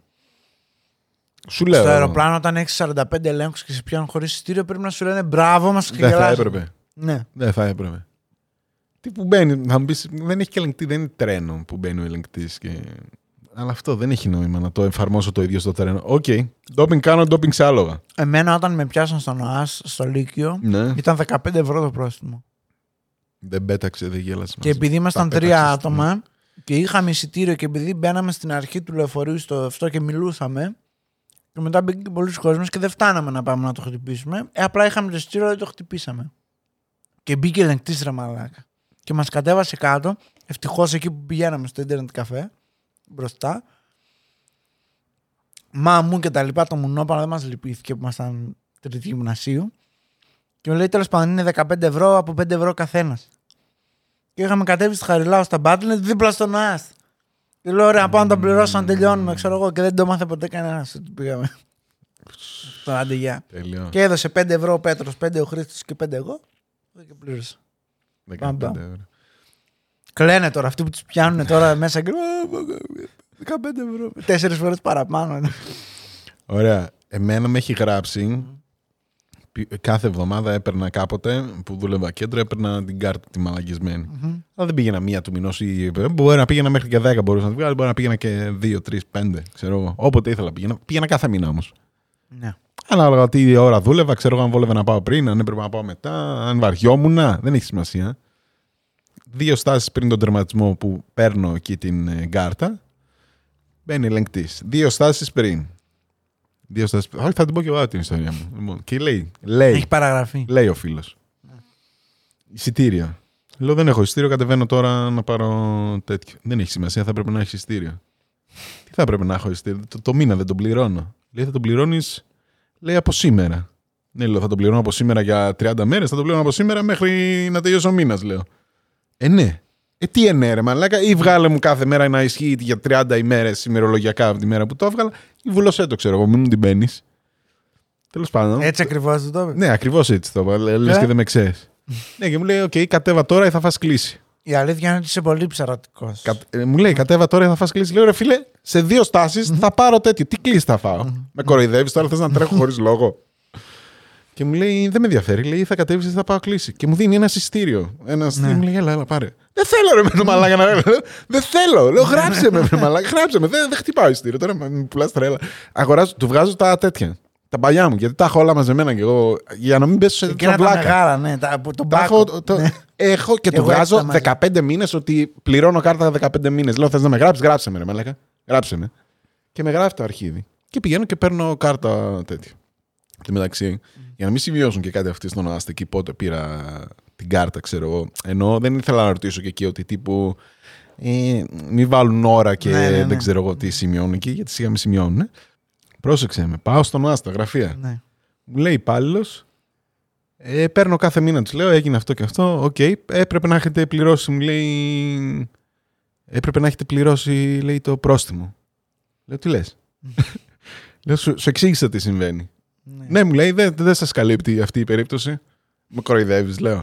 Σου λέω. Στο αεροπλάνο, όταν έχεις 45 ελέγχους και σε πιάνουν χωρίς εισιτήριο, πρέπει να σου λένε μπράβο μας και Δεν θα γελάζουν. έπρεπε. Ναι. Δεν θα έπρεπε. Τι που μπαίνει, θα μου πεις, δεν έχει και ελεγκτή, δεν είναι τρένο που μπαίνει ο ελεγκτής. Και... Αλλά αυτό δεν έχει νόημα να το εφαρμόσω το ίδιο στο τρένο. OK. Okay. Ντόπινγκ κάνω, ντόπινγκ σε άλογα. Εμένα όταν με πιάσαν στον ΟΑΣ στο Λύκειο Ναι. ήταν 15 ευρώ το πρόστιμο. Δεν πέταξε, δεν γέλασε. Και μαζί. επειδή ήμασταν Τα τρία πέταξες, άτομα και είχαμε εισιτήριο και επειδή μπαίναμε στην αρχή του λεωφορείου στο αυτό και μιλούσαμε. Και μετά μπήκε και πολλοί κόσμος και δεν φτάναμε να πάμε να το χτυπήσουμε. Ε, απλά είχαμε το εισιτήριο, δεν το χτυπήσαμε. Και μπήκε ελεγκτής ρε μαλάκα. Και μας κατέβασε κάτω. Ευτυχώς εκεί που πηγαίναμε στο Ιντερνετ καφέ, μπροστά. Μα μου και τα λοιπά, το μουνόπανο δεν μας λυπήθηκε που ήμασταν τρίτη γυμνασίου. Και μου λέει τέλος πάντων είναι 15 ευρώ από 5 ευρώ καθένας. Και είχαμε κατέβει στη Χαριλάου στα Battle.net δίπλα στον ΑΣΤ. Και λέω: Ωραία, πάω να τα πληρώσω να τελειώνουμε, ξέρω εγώ. Και δεν το μάθε ποτέ κανένας ότι πήγαμε. Στο άντε γεια. Τέλειο. Και έδωσε 5 ευρώ ο Πέτρος, 5 ο Χρήστος και 5 εγώ. Και πλήρωσα. 15 Μπαμ, μπαμ. ευρώ. Κλαίνε τώρα αυτοί που τους πιάνουν τώρα μέσα και. 15 ευρώ. Τέσσερις φορές παραπάνω. Ωραία. Εμένα με έχει γράψει. Πι- Κάθε εβδομάδα έπαιρνα κάποτε που δούλευα κέντρο, έπαιρνα την κάρτα τη μαλαγισμένη. Αλλά δεν πήγαινα μία του μηνός ή. Μπορεί να πήγαινα μέχρι και 10 μπορούσα να τη βγάλω, μπορεί να πήγαινα και 2, 3, 5. Ξέρω εγώ. Όποτε ήθελα πήγαινα. Πήγαινα κάθε μήνα όμως. Ναι. Ανάλογα τι ώρα δούλευα, ξέρω εγώ αν βόλευε να πάω πριν, αν έπρεπε να πάω μετά, αν βαριόμουν. Δεν έχει σημασία. Δύο στάσεις πριν τον τερματισμό που παίρνω εκεί την ε, κάρτα, μπαίνει ελεγκτής. Δύο στάσεις πριν. Δύο στάσεις... πριν. Όχι, θα την πω και εγώ την ιστορία μου. Λοιπόν, και λέει, λέει, Έχει παραγραφεί. λέει ο φίλος. Εισιτήριο. Λέω δεν έχω εισιτήριο, κατεβαίνω τώρα να πάρω τέτοιο. Δεν έχει σημασία, θα πρέπει να έχεις εισιτήριο. Τι θα πρέπει να έχω εισιτήριο, το, το μήνα δεν τον πληρώνω. Λέει θα τον πληρώνεις, λέει από σήμερα. Ναι, λέω θα τον πληρώνω από σήμερα για 30 μέρες, θα τον πληρώνω από σήμερα μέχρι να τελειώσει ο μήνας, λέω. Ε, ναι. Ε, τι ενέ, ρε μαλάκα, ή βγάλε μου κάθε μέρα να ισχύει για 30 ημέρες ημερολογιακά από τη μέρα που το έβγαλα, ή βουλωσέ το ξέρω εγώ, μην μου την μπαίνει. Τέλος πάντων. Έτσι ακριβώς το το είπε. Ναι, ακριβώς έτσι το είπα. Λε Ε. και δεν με ξέρεις. ναι, και μου λέει: Οκ, κατέβα τώρα ή θα φας κλήση. Η αλήθεια είναι ότι είσαι πολύ ψαρωτικός. Κα- ε, μου λέει: Κατέβα τώρα ή θα φας κλήση. Λέω: Ρε φίλε, σε δύο στάσεις θα πάρω τέτοιο. Τι κλήση θα φάω; με κοροϊδεύεις τώρα, θες να τρέχω χωρίς λόγο. Και μου λέει: Δεν με ενδιαφέρει. Λέει: Θα κατέβεις ή θα πάω κλίση. Και μου δίνει ένα εισιτήριο. Ένα εισιτήριο. Μου λέει: Έλα, έλα, πάρε. Δεν θέλω ρε με το μαλάκα να Δεν θέλω. Λέω: Γράψε με, ρε μαλάκα. Γράψε με. Δεν, δεν χτυπάω εισιτήριο. Τώρα μου πουλάς τρέλα. Αγοράζω, του βγάζω τα τέτοια. Τα παλιά μου, γιατί τα έχω όλα μαζεμένα και εγώ. Για να μην πέσω σε Εκείνα τέτοια τα βλάκα. μεγάλα, ναι. Τα, που- τον Τα μπάκο. έχω, το, έχω και Και του εγώ έτσι βγάζω τα μάζεψα. 15 μήνες ότι πληρώνω κάρτα 15 μήνες. Λέω: Θες να με γράψεις, γράψε με, ρε μαλάκα. Γράψε με. Και με γράφει το αρχίδι. Και πηγαίνω και παίρνω κάρτα τέτοια. Εν τω μεταξύ, για να μην σημειώσουν και κάτι αυτοί στον ΟΑΣΘ εκεί πότε πήρα την κάρτα, ξέρω εγώ. Ενώ δεν ήθελα να ρωτήσω και εκεί ότι τύπου. Ε, μην βάλουν ώρα και Ναι, ναι, ναι. δεν ξέρω εγώ τι σημειώνουν εκεί, γιατί σιγά με σημειώνουν. Πρόσεξε με, πάω στον ΟΑΣΘ, τα γραφεία. Ναι. Μου λέει υπάλληλος. Ε, παίρνω κάθε μήνα, τους λέω, έγινε αυτό και αυτό. Οκ, έπρεπε να έχετε πληρώσει, μου λέει. Έπρεπε να έχετε πληρώσει, λέει, το πρόστιμο. Λέω, τι λες; λέω, σου, σου εξήγησα τι συμβαίνει. Ναι. Ναι, μου λέει, δεν, δεν σας καλύπτει αυτή η περίπτωση. Με κοροϊδεύεις, λέω.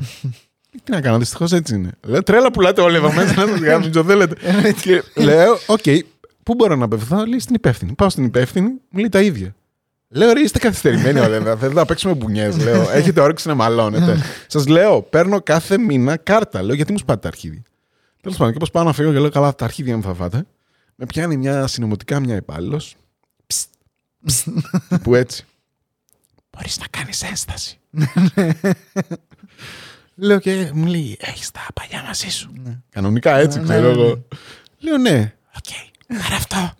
Τι να κάνω, δυστυχώς έτσι είναι. Λέω, τρέλα πουλάτε όλοι εδώ μέσα, να σας γράψουν, τι θέλετε. και λέω, οκ, πού μπορώ να απευθυνθώ, λέει στην υπεύθυνη. Πάω στην υπεύθυνη, μου λέει τα ίδια. Λέω, ρε, είστε καθυστερημένοι, όλα. Θέλετε να παίξουμε μπουνιές. Λέω, έχετε όρεξη να μαλώνετε. Σας λέω, παίρνω κάθε μήνα κάρτα. Λέω, γιατί μου σπάτε τα αρχίδια. Τέλος πάντων, και πώ πάω να φύγω και λέω, καλά, τα αρχίδια μου θα φάτε. Με πιάνει μια συνωμοτικά μια υπάλληλος. Που έτσι. Μπορείς να κάνεις ένσταση. Λέω και μου λέει, έχεις τα παλιά μαζί σου. Κανονικά έτσι, Ναι, ξέρω ναι, ναι. εγώ. Λέω ναι. Οκ, άρα αυτό.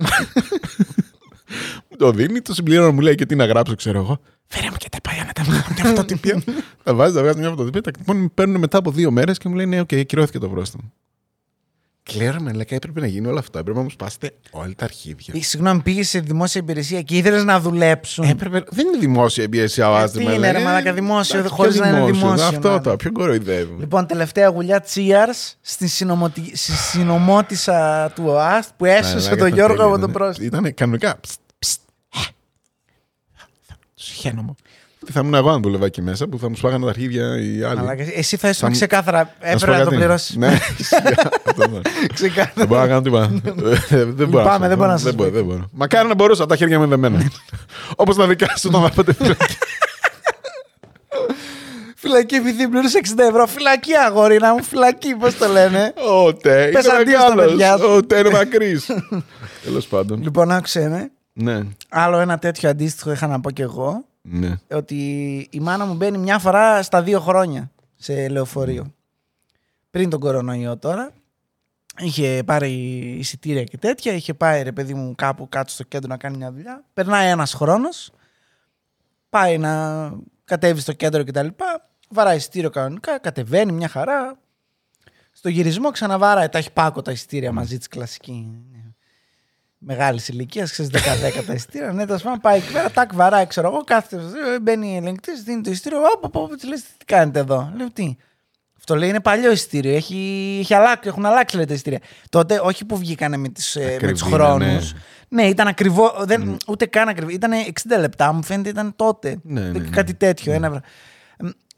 Μου το δίνει, το συμπληρώνω, μου λέει και τι να γράψω, ξέρω εγώ. Φέρε μου και τα παλιά να τα βγάλω μια φωτοτυπία. τα βάζει, τα βγάζει μια φωτοτυπία, τα λοιπόν, παίρνουν μετά από δύο μέρες και μου λέει ναι, οκ, ακυρώθηκε το πρόστιμο. Και λέω, ρε μαλάκα, έπρεπε να γίνει όλο αυτό. Έπρεπε να μου σπάσετε όλα τα αρχίδια. Ε, Συγγνώμη, πήγες σε δημόσια υπηρεσία και ήθελες να δουλέψουν. Έπρεπε... Δεν είναι δημόσια υπηρεσία ο ΟΑΣΘ. τι είναι, ρε μαλάκα, δημόσιο, χωρίς να είναι δημόσιο, Αυτό μάλλον. το, πιο κοροϊδεύω. Λοιπόν, τελευταία γουλιά cheers στη, συνωμότι... στη συνωμότισσα του ΟΑΣΘ που έσωσε Μαλάκα, τον ήταν Γιώργο τέλειο, από τον ναι. πρόστιμο. Ήταν κανονικά. Ψτ, ψτ, ε. Τους χαίρομαι. Τι θα ήμουν εγώ αν δούλευα εκεί μέσα που θα μου σπάγανε τα αρχίδια οι άλλοι. Μαλάκα, εσύ θα Θα ήσουν μου- ξεκάθαρα. Να σου Έπρεπε πω να το κάτι. πληρώσεις. Ναι, ισχύει. Αυτό ναι. Ξεκάθαρα. Δεν μπορώ να κάνω τίποτα. Δεν μπορώ. να Πάμε, σας δεν μπορώ να σας Δεν μπορώ, πω. δεν μπορώ. Μακάρι να μπορούσα τα χέρια μου είναι δεμένα. Όπως τα δικά σου όταν θα πάτε φυλακή. Φυλακή επειδή πλήρωσε 60 ευρώ. Φυλακή αγόρι να μου, φυλακή, πώς το λένε. Ω, τε, Πες ήταν αντίο στα άλλος. παιδιά σου. Ω, τε, είναι μακρύς. Τέλος πάντων. λοιπόν, άκουσε με. Ναι, Άλλο ένα τέτοιο αντίστοιχο είχα να πω κι εγώ. Ναι. Ότι η μάνα μου μπαίνει μια φορά στα δύο χρόνια σε λεωφορείο. Πριν τον κορονοϊό τώρα. Είχε πάρει εισιτήρια και τέτοια. Είχε πάει ρε παιδί μου κάπου κάτω στο κέντρο να κάνει μια δουλειά. Περνάει ένας χρόνος. Πάει να κατέβει στο κέντρο κτλ. Βαράει εισιτήριο κανονικά. Κατεβαίνει μια χαρά. Στο γυρισμό ξαναβάράει. Τα έχει πάκο τα εισιτήρια μαζί της κλασική. Μεγάλης ηλικίας, ξέρεις 10-10 τα εισιτήρια. Ναι, τέλος πάντων πάει εκεί πέρα, τάκ βαράει, ξέρω εγώ. Κάθεται, ε, μπαίνει η ελεγκτής, δίνει το εισιτήριο. Όπα, όπα, της λες, τι κάνετε εδώ. Λέω τι. Αυτό λέει είναι παλιό εισιτήριο. Έχει, έχει αλλάξει, έχουν αλλάξει λέει, τα εισιτήρια. Τότε, όχι που βγήκανε με, τις, ε, με Ακριβή, τους ναι, χρόνους. ναι. Ναι. ήταν ακριβό. Δεν, Ούτε καν ακριβό. Ήταν 60 λεπτά, μου φαίνεται ήταν τότε. Ναι, ναι, ναι. Κάτι τέτοιο. Ένα, βράδυ. Εμ,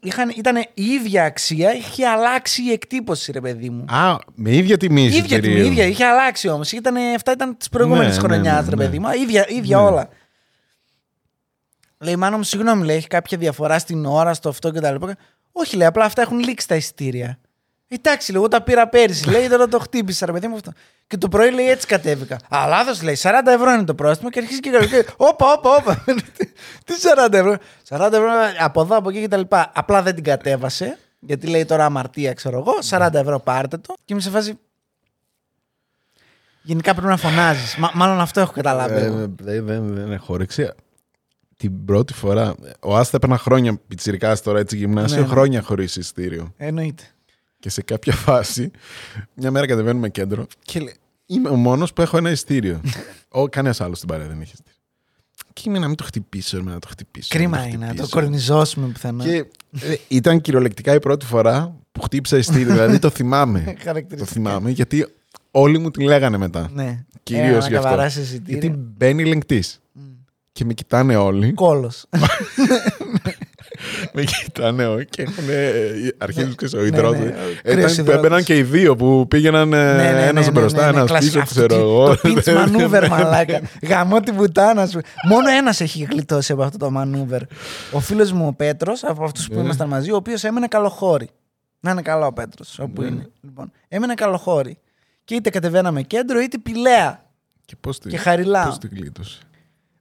είχαν, ήταν η ίδια αξία, είχε αλλάξει η εκτύπωση, ρε παιδί μου. Α, με ίδια τιμή ίδια εισιτηρίου. τιμή, ίδια, είχε αλλάξει όμως. Αυτά ήταν της προηγούμενης Ναι, ναι, χρονιάς, ναι, ρε ναι. παιδί μου. Α, ίδια ίδια Ναι. όλα. Λέει, μάνα μου, συγγνώμη, λέει, έχει κάποια διαφορά στην ώρα, στο αυτό κτλ. Όχι, λέει, απλά αυτά έχουν λήξει τα εισιτήρια. Εντάξει, λέει, εγώ τα πήρα πέρυσι. λέει, τώρα το χτύπησα, ρε παιδί μου αυτό. Και το πρωί λέει, έτσι κατέβηκα. Α, λάθο, λέει, 40 ευρώ είναι το πρόστιμο και αρχίζει και καλοκαίρι. Όπα, όπα, όπα. Τι 40 ευρώ. 40 ευρώ από εδώ, από εκεί κτλ. Απλά δεν την κατέβασε. Γιατί λέει τώρα αμαρτία, ξέρω εγώ. 40 ευρώ πάρτε το. Και είμαι σε φάση. Γενικά πρέπει να φωνάζεις. μάλλον αυτό έχω καταλάβει. Ε, εγώ. Δεν δεν- δεν έχω όρεξη. Την πρώτη φορά. Ο Άστα έπαιρνα χρόνια πιτσιρικάς τώρα έτσι γυμνάσιο, Ναι, ναι. χρόνια χωρί εισιτήριο. Εννοείται. Και σε κάποια φάση, μια μέρα κατεβαίνουμε κέντρο και λέει, Είμαι ο μόνος που έχω ένα ειστήριο. ο, κανένας άλλος στην παρέα δεν έχει ειστήριο. Και είμαι να μην το χτυπήσω, να το χτυπήσω. να Κρίμα το είναι να το χτυπήσω. κορνιζώσουμε πουθενά. Και ε, ήταν κυριολεκτικά η πρώτη φορά που χτύπησα ειστήριο. δηλαδή το θυμάμαι. το Χαρακτηριστικά. θυμάμαι γιατί όλοι μου τη λέγανε μετά. Ναι. Κυρίως Ε, να γι' αυτό. καβαράσεις εισιτήριο. Γιατί μπαίνει ελεγκτής. Και με κοιτάνε όλοι. Κόλος. Με κοιτάνε όλοι και έχουν. Αρχίζουν και ο ναι, υδρότη. ναι, ο Ήταν κρύος που υδρότης. έμπαιναν και οι δύο που πήγαιναν Ναι, ναι, ναι, ένας ναι, μπροστά, ναι, ναι, ένας κλασικά. πίσω, Αυτό ξέρω το- εγώ. Το pitch Ναι, maneuver, ναι. μαλάκα. Γαμώ την πουτάνα σου. Μόνο ένας έχει γλιτώσει από αυτό το maneuver. Ο φίλος μου ο Πέτρος, από αυτούς που Ναι. ήμασταν μαζί, ο οποίος έμενε καλοχώρη. Να είναι καλό ο Πέτρος, όπου Ναι. είναι. Λοιπόν, έμενε καλοχώρη. Και είτε κατεβαίναμε κέντρο, είτε πηλαία. Και πώς την Και χαριλάω. πώς την γλίτωσε.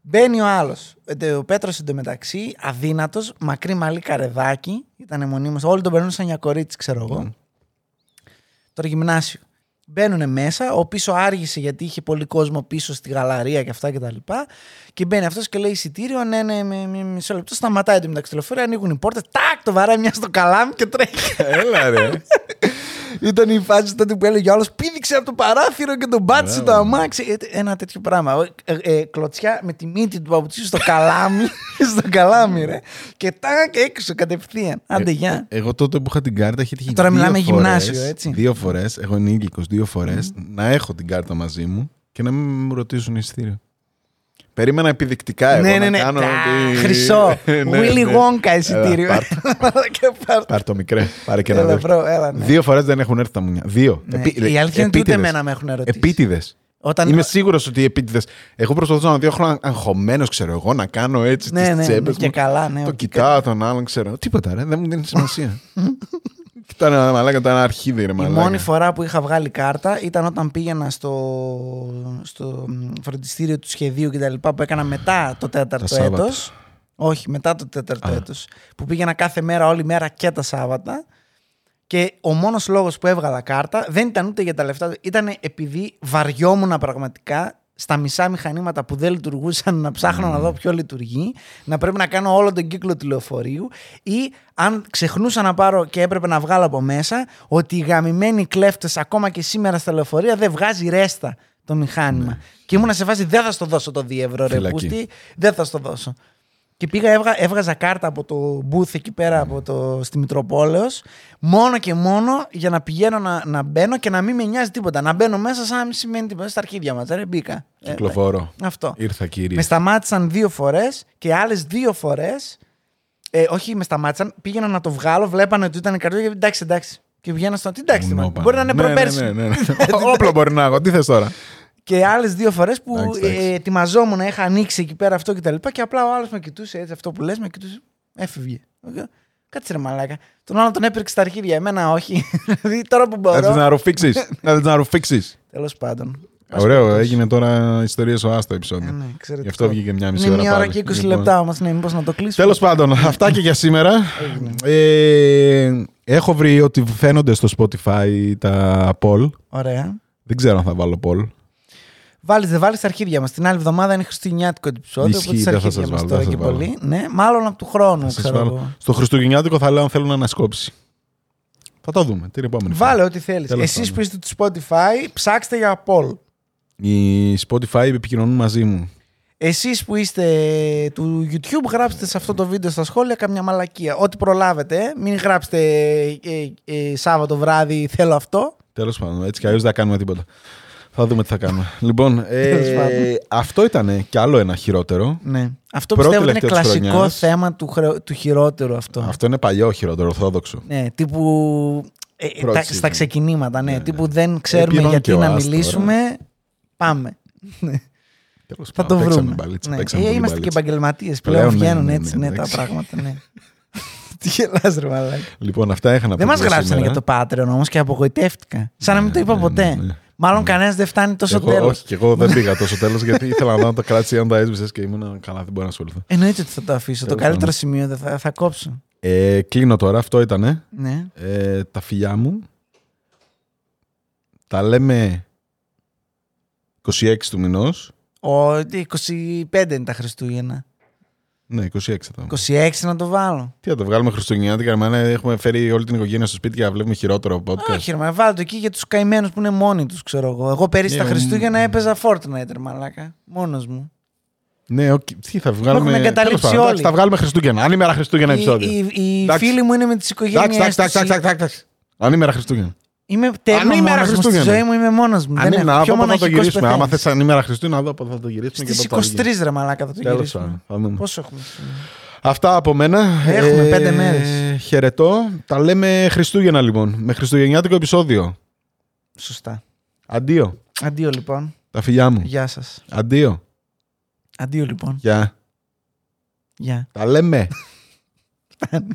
Μπαίνει ο άλλος. Ο Πέτρος εντωμεταξύ, αδύνατος, μακρύ μαλλί καρεδάκι. Ήταν μονίμω. Όλοι τον περνούν σαν μια κορίτσι, ξέρω εγώ. Ναι. Τώρα γυμνάσιο. Μπαίνουν μέσα, ο πίσω άργησε γιατί είχε πολύ κόσμο πίσω στη γαλαρία και αυτά και τα λοιπά. Και μπαίνει αυτός και λέει εισιτήριο, ναι, ναι, με, με, μισό λεπτό. Σταματάει το μεταξύ τηλεφορία, ανοίγουν οι πόρτες, τάκ, το βαράει μια στο καλάμι και τρέχει. Έλα ρε. Ήταν η φάση τότε που έλεγε ο άλλος πήδηξε από το παράθυρο και τον πάτησε Μπράβο. το αμάξι. Ε, Ένα τέτοιο πράγμα. Ε, ε, κλωτσιά με τη μύτη του παπουτσίου στο καλάμι. στο καλάμι, ρε. Και τάκ έξω κατευθείαν. Άντε, γεια. Εγώ τότε που είχα την κάρτα είχε τύχει. Τώρα δύο μιλάμε φορές- γυμνάσιο, έτσι. Δύο φορές, εγώ ενήλικο δύο φορές, να έχω την κάρτα μαζί μου και να μην μου ρωτήσουν εισιτήριο. Περίμενα επιδεικτικά εγώ ναι, ναι, να ναι. κάνω. Α, ότι- Χρυσό. Ναι, Willy ναι. Wonka εισιτήριο. Έλα, πάρ' το. Και πάρ' το. Πάρ' το μικρέ. Πάρε και ένα Έλα, δεύτερο. bro, έλα, ναι. Δύο φορές δεν έχουν έρθει τα μουνιά. Δύο. Ναι. Η αλήθεια είναι ότι ούτε εμένα με έχουν ερωτήσει. Επίτηδες. Όταν... Είμαι σίγουρος ότι επίτηδες. Εγώ προσπαθούσα να δω χρόνο αγχωμένος, ξέρω εγώ, να κάνω έτσι Ναι, τις ναι, τσέπες. και καλά, ναι. Το ότι- κοιτάω τον άλλον, ξέρω. Τίποτα, ρε, δεν μου δίνει σημασία. Κοιτάνε ένα μαλάκα, ήταν ένα αρχίδι, ρε Η μαλάκα. μόνη φορά που είχα βγάλει κάρτα ήταν όταν πήγαινα στο, στο μ, φροντιστήριο του σχεδίου και τα λοιπά που έκανα μετά το τέταρτο Σάββατα. έτος. Όχι, μετά το τέταρτο Α. έτος. Που πήγαινα κάθε μέρα, όλη μέρα και τα Σάββατα. Και ο μόνος λόγος που έβγαλα κάρτα δεν ήταν ούτε για τα λεφτά, ήταν επειδή βαριόμουν πραγματικά στα μισά μηχανήματα που δεν λειτουργούσαν να ψάχνω να δω ποιο λειτουργεί, να πρέπει να κάνω όλο τον κύκλο του λεωφορείου ή αν ξεχνούσα να πάρω και έπρεπε να βγάλω από μέσα ότι οι γαμημένοι κλέφτες ακόμα και σήμερα στα λεωφορεία δεν βγάζει ρέστα το μηχάνημα. Και ήμουνα σε φάση δεν θα στο δώσω το 2 ευρώ ρε Φυλακή. πούστη, δεν θα στο δώσω. Και πήγα, έβγα, έβγαζα κάρτα από το booth εκεί πέρα από το, στη Μητροπόλεως μόνο και μόνο για να πηγαίνω να, να μπαίνω και να μην με νοιάζει τίποτα. Να μπαίνω μέσα σαν να μην σημαίνει τίποτα. Στα αρχίδια μας, ρε, μπήκα. Ε, Κυκλοφορώ. αυτό. Ήρθα, κύριε. Με σταμάτησαν δύο φορές και άλλες δύο φορές ε, όχι, με σταμάτησαν. Πήγαινα να το βγάλω, βλέπανε ότι ήταν καρδιά και εντάξει, εντάξει. Και βγαίνα στο. Τι εντάξει, Βουνό man, πάνω. μπορεί να είναι Ναι, προπέρσι. ναι, ναι, ναι. Όπλο μπορεί να έχω. Τι θες τώρα; Και άλλες δύο φορές που Εντάξει, εντάξει. ε, ετοιμαζόμουν, είχα ανοίξει εκεί πέρα αυτό και τα λοιπά. Και απλά ο άλλος με κοιτούσε έτσι, αυτό που λες, με κοιτούσε. Έφευγε. Κάτσε ρε μαλάκα. Τον άλλο τον έπαιρξε στα αρχίδια. Εμένα όχι. δηλαδή τώρα που Να τις μπορώ. να ρουφήξεις. Να τις να ρουφήξεις. Τέλος πάντων. Ωραίο, έγινε τώρα ιστορία ο Άστο επεισόδιο. Ε, ναι, εξαιρετικό. Γι' αυτό βγήκε μια μισή Είναι ώρα μία ώρα πάλι. και 20 Λοιπόν. λεπτά όμως. Ναι, μήπως να το κλείσουμε. Τέλος πάντων, αυτά και για σήμερα. Ε, έχω βρει ότι φαίνονται στο Spotify τα poll. Ωραία. Δεν ξέρω αν θα βάλω poll. Βάλεις, δεν βάλεις τα αρχίδια μας. Την άλλη εβδομάδα είναι χριστουγεννιάτικο επεισόδιο. Ισχύει, Οπότε τα δεν θα αρχίδια σας μας βάλω, τώρα δεν και θα σας πολύ. Ναι, μάλλον από του χρόνου, Θα σας ξέρω βάλω. εγώ. Στο Χριστουγεννιάτικο θα λέω αν θέλουν ανασκόψη. Θα το δούμε την επόμενη φορά. Βάλε ό,τι θέλεις. Τέλος Εσείς πάντων. που είστε του Spotify, ψάξτε για poll. Οι Spotify επικοινωνούν μαζί μου. Εσείς που είστε του YouTube, γράψτε σε αυτό το βίντεο στα σχόλια καμιά μαλακία. Ό,τι προλάβετε. ε. Μην γράψετε ε, ε, Σάββατο βράδυ θέλω αυτό. Τέλος πάντων, έτσι κι αλλιώς δεν θα κάνουμε τίποτα. Θα δούμε τι θα κάνουμε. λοιπόν, Τέλος ε, πάντων. αυτό ήταν κι άλλο ένα χειρότερο. Ναι. Αυτό Πρώτη πιστεύω ότι είναι τελευταία της κλασικό χρονιάς. θέμα του, χρεο- του χειρότερου αυτό. Αυτό είναι παλιό χειρότερο, ορθόδοξο. Ναι, τύπου. ε, ε, Πρώτη τα- season. στα ξεκινήματα, ναι. Ναι, τύπου δεν ξέρουμε Επίρρον γιατί και ο να Άστο, μιλήσουμε. Πάμε. Τέλος Θα πάντων, το παίξαμε βρούμε. μπαλίτσα, Ναι. παίξαμε Ε, πολύ είμαστε και μπαλίτσα. επαγγελματίες πλέον. Πλέον, ναι, Βγαίνουν ναι, έτσι ναι, ναι, τα εντάξει. πράγματα. Ναι. Τι γελάς ρε μαλάκα. Λοιπόν, αυτά είχα να πω. Δεν μας για γράψανε σήμερα. για το Patreon όμως και απογοητεύτηκα. Σαν να μην το είπα ναι, ποτέ. Ναι, ναι. Μάλλον Ναι. κανένας δεν φτάνει τόσο εγώ, τέλος. Όχι, και εγώ δεν πήγα τόσο τέλος γιατί ήθελα να δω αν το κράτησε ή αν τα έσβησες και ήμουν καλά, δεν μπορώ να ασχοληθώ. Εννοείται ότι θα το αφήσω. Το Τέλος καλύτερο πάντων. σημείο δεν θα, θα κόψω. Ε, κλείνω τώρα, αυτό ήτανε. Ναι. Ε, τα φιλιά μου. Τα λέμε 26 του μηνός. Ο, τι, 25 είναι τα Χριστούγεννα. Ναι, 26 θα το. 26 να το βάλω. Τι θα το βγάλουμε Χριστουγεννιάτικα, εμένα έχουμε φέρει όλη την οικογένεια στο σπίτι και να βλέπουμε χειρότερο podcast. Όχι, ρε, μα βάλω το εκεί για τους καημένους που είναι μόνοι τους, ξέρω εγώ. Εγώ πέρυσι Ναι, τα ο- Χριστούγεννα έπαιζα Fortnite, ρε μαλάκα. Μόνος μου. Ναι, οκ. τι θα βγάλουμε. έχουμε εγκαταλείψει Τέλος πάντων, όλοι. εντάξει, Θα βγάλουμε Χριστούγεννα. Αν ημέρα Χριστούγεννα Οι, επεισόδιο. οι, οι Εντάξει. φίλοι μου είναι με τις οικογένειές Εντάξει, εντάξει, εντάξει, εντάξει, εντάξει. Αν ημέρα Χριστούγεννα. Είμαι Αν τέλειο ημέρα μόνος μου στη Χριστούγεννα. ζωή μου, είμαι μόνος μου. Αν Δεν είναι έχω. να Πιο δω πότε θα το μοναχικός γυρίσουμε. Άμα πεθαίνεις. θε αν ημέρα Χριστούγεννα, να δω πότε θα το γυρίσουμε. Στις και πότε θα το 23 ρε μαλάκα θα το Τέλος γυρίσουμε. πάντων, θα δούμε. Πόσο έχουμε σήμερα. Αυτά από μένα. Έχουμε πέντε μέρες. Χαιρετώ. Τα λέμε Χριστούγεννα λοιπόν. Με Χριστουγεννιάτικο επεισόδιο. Σωστά. Αντίο. Αντίο λοιπόν. Τα φιλιά μου. Γεια σας. Αντίο. Αντίο λοιπόν. Γεια. Γεια. Τα λέμε. Φτάνει.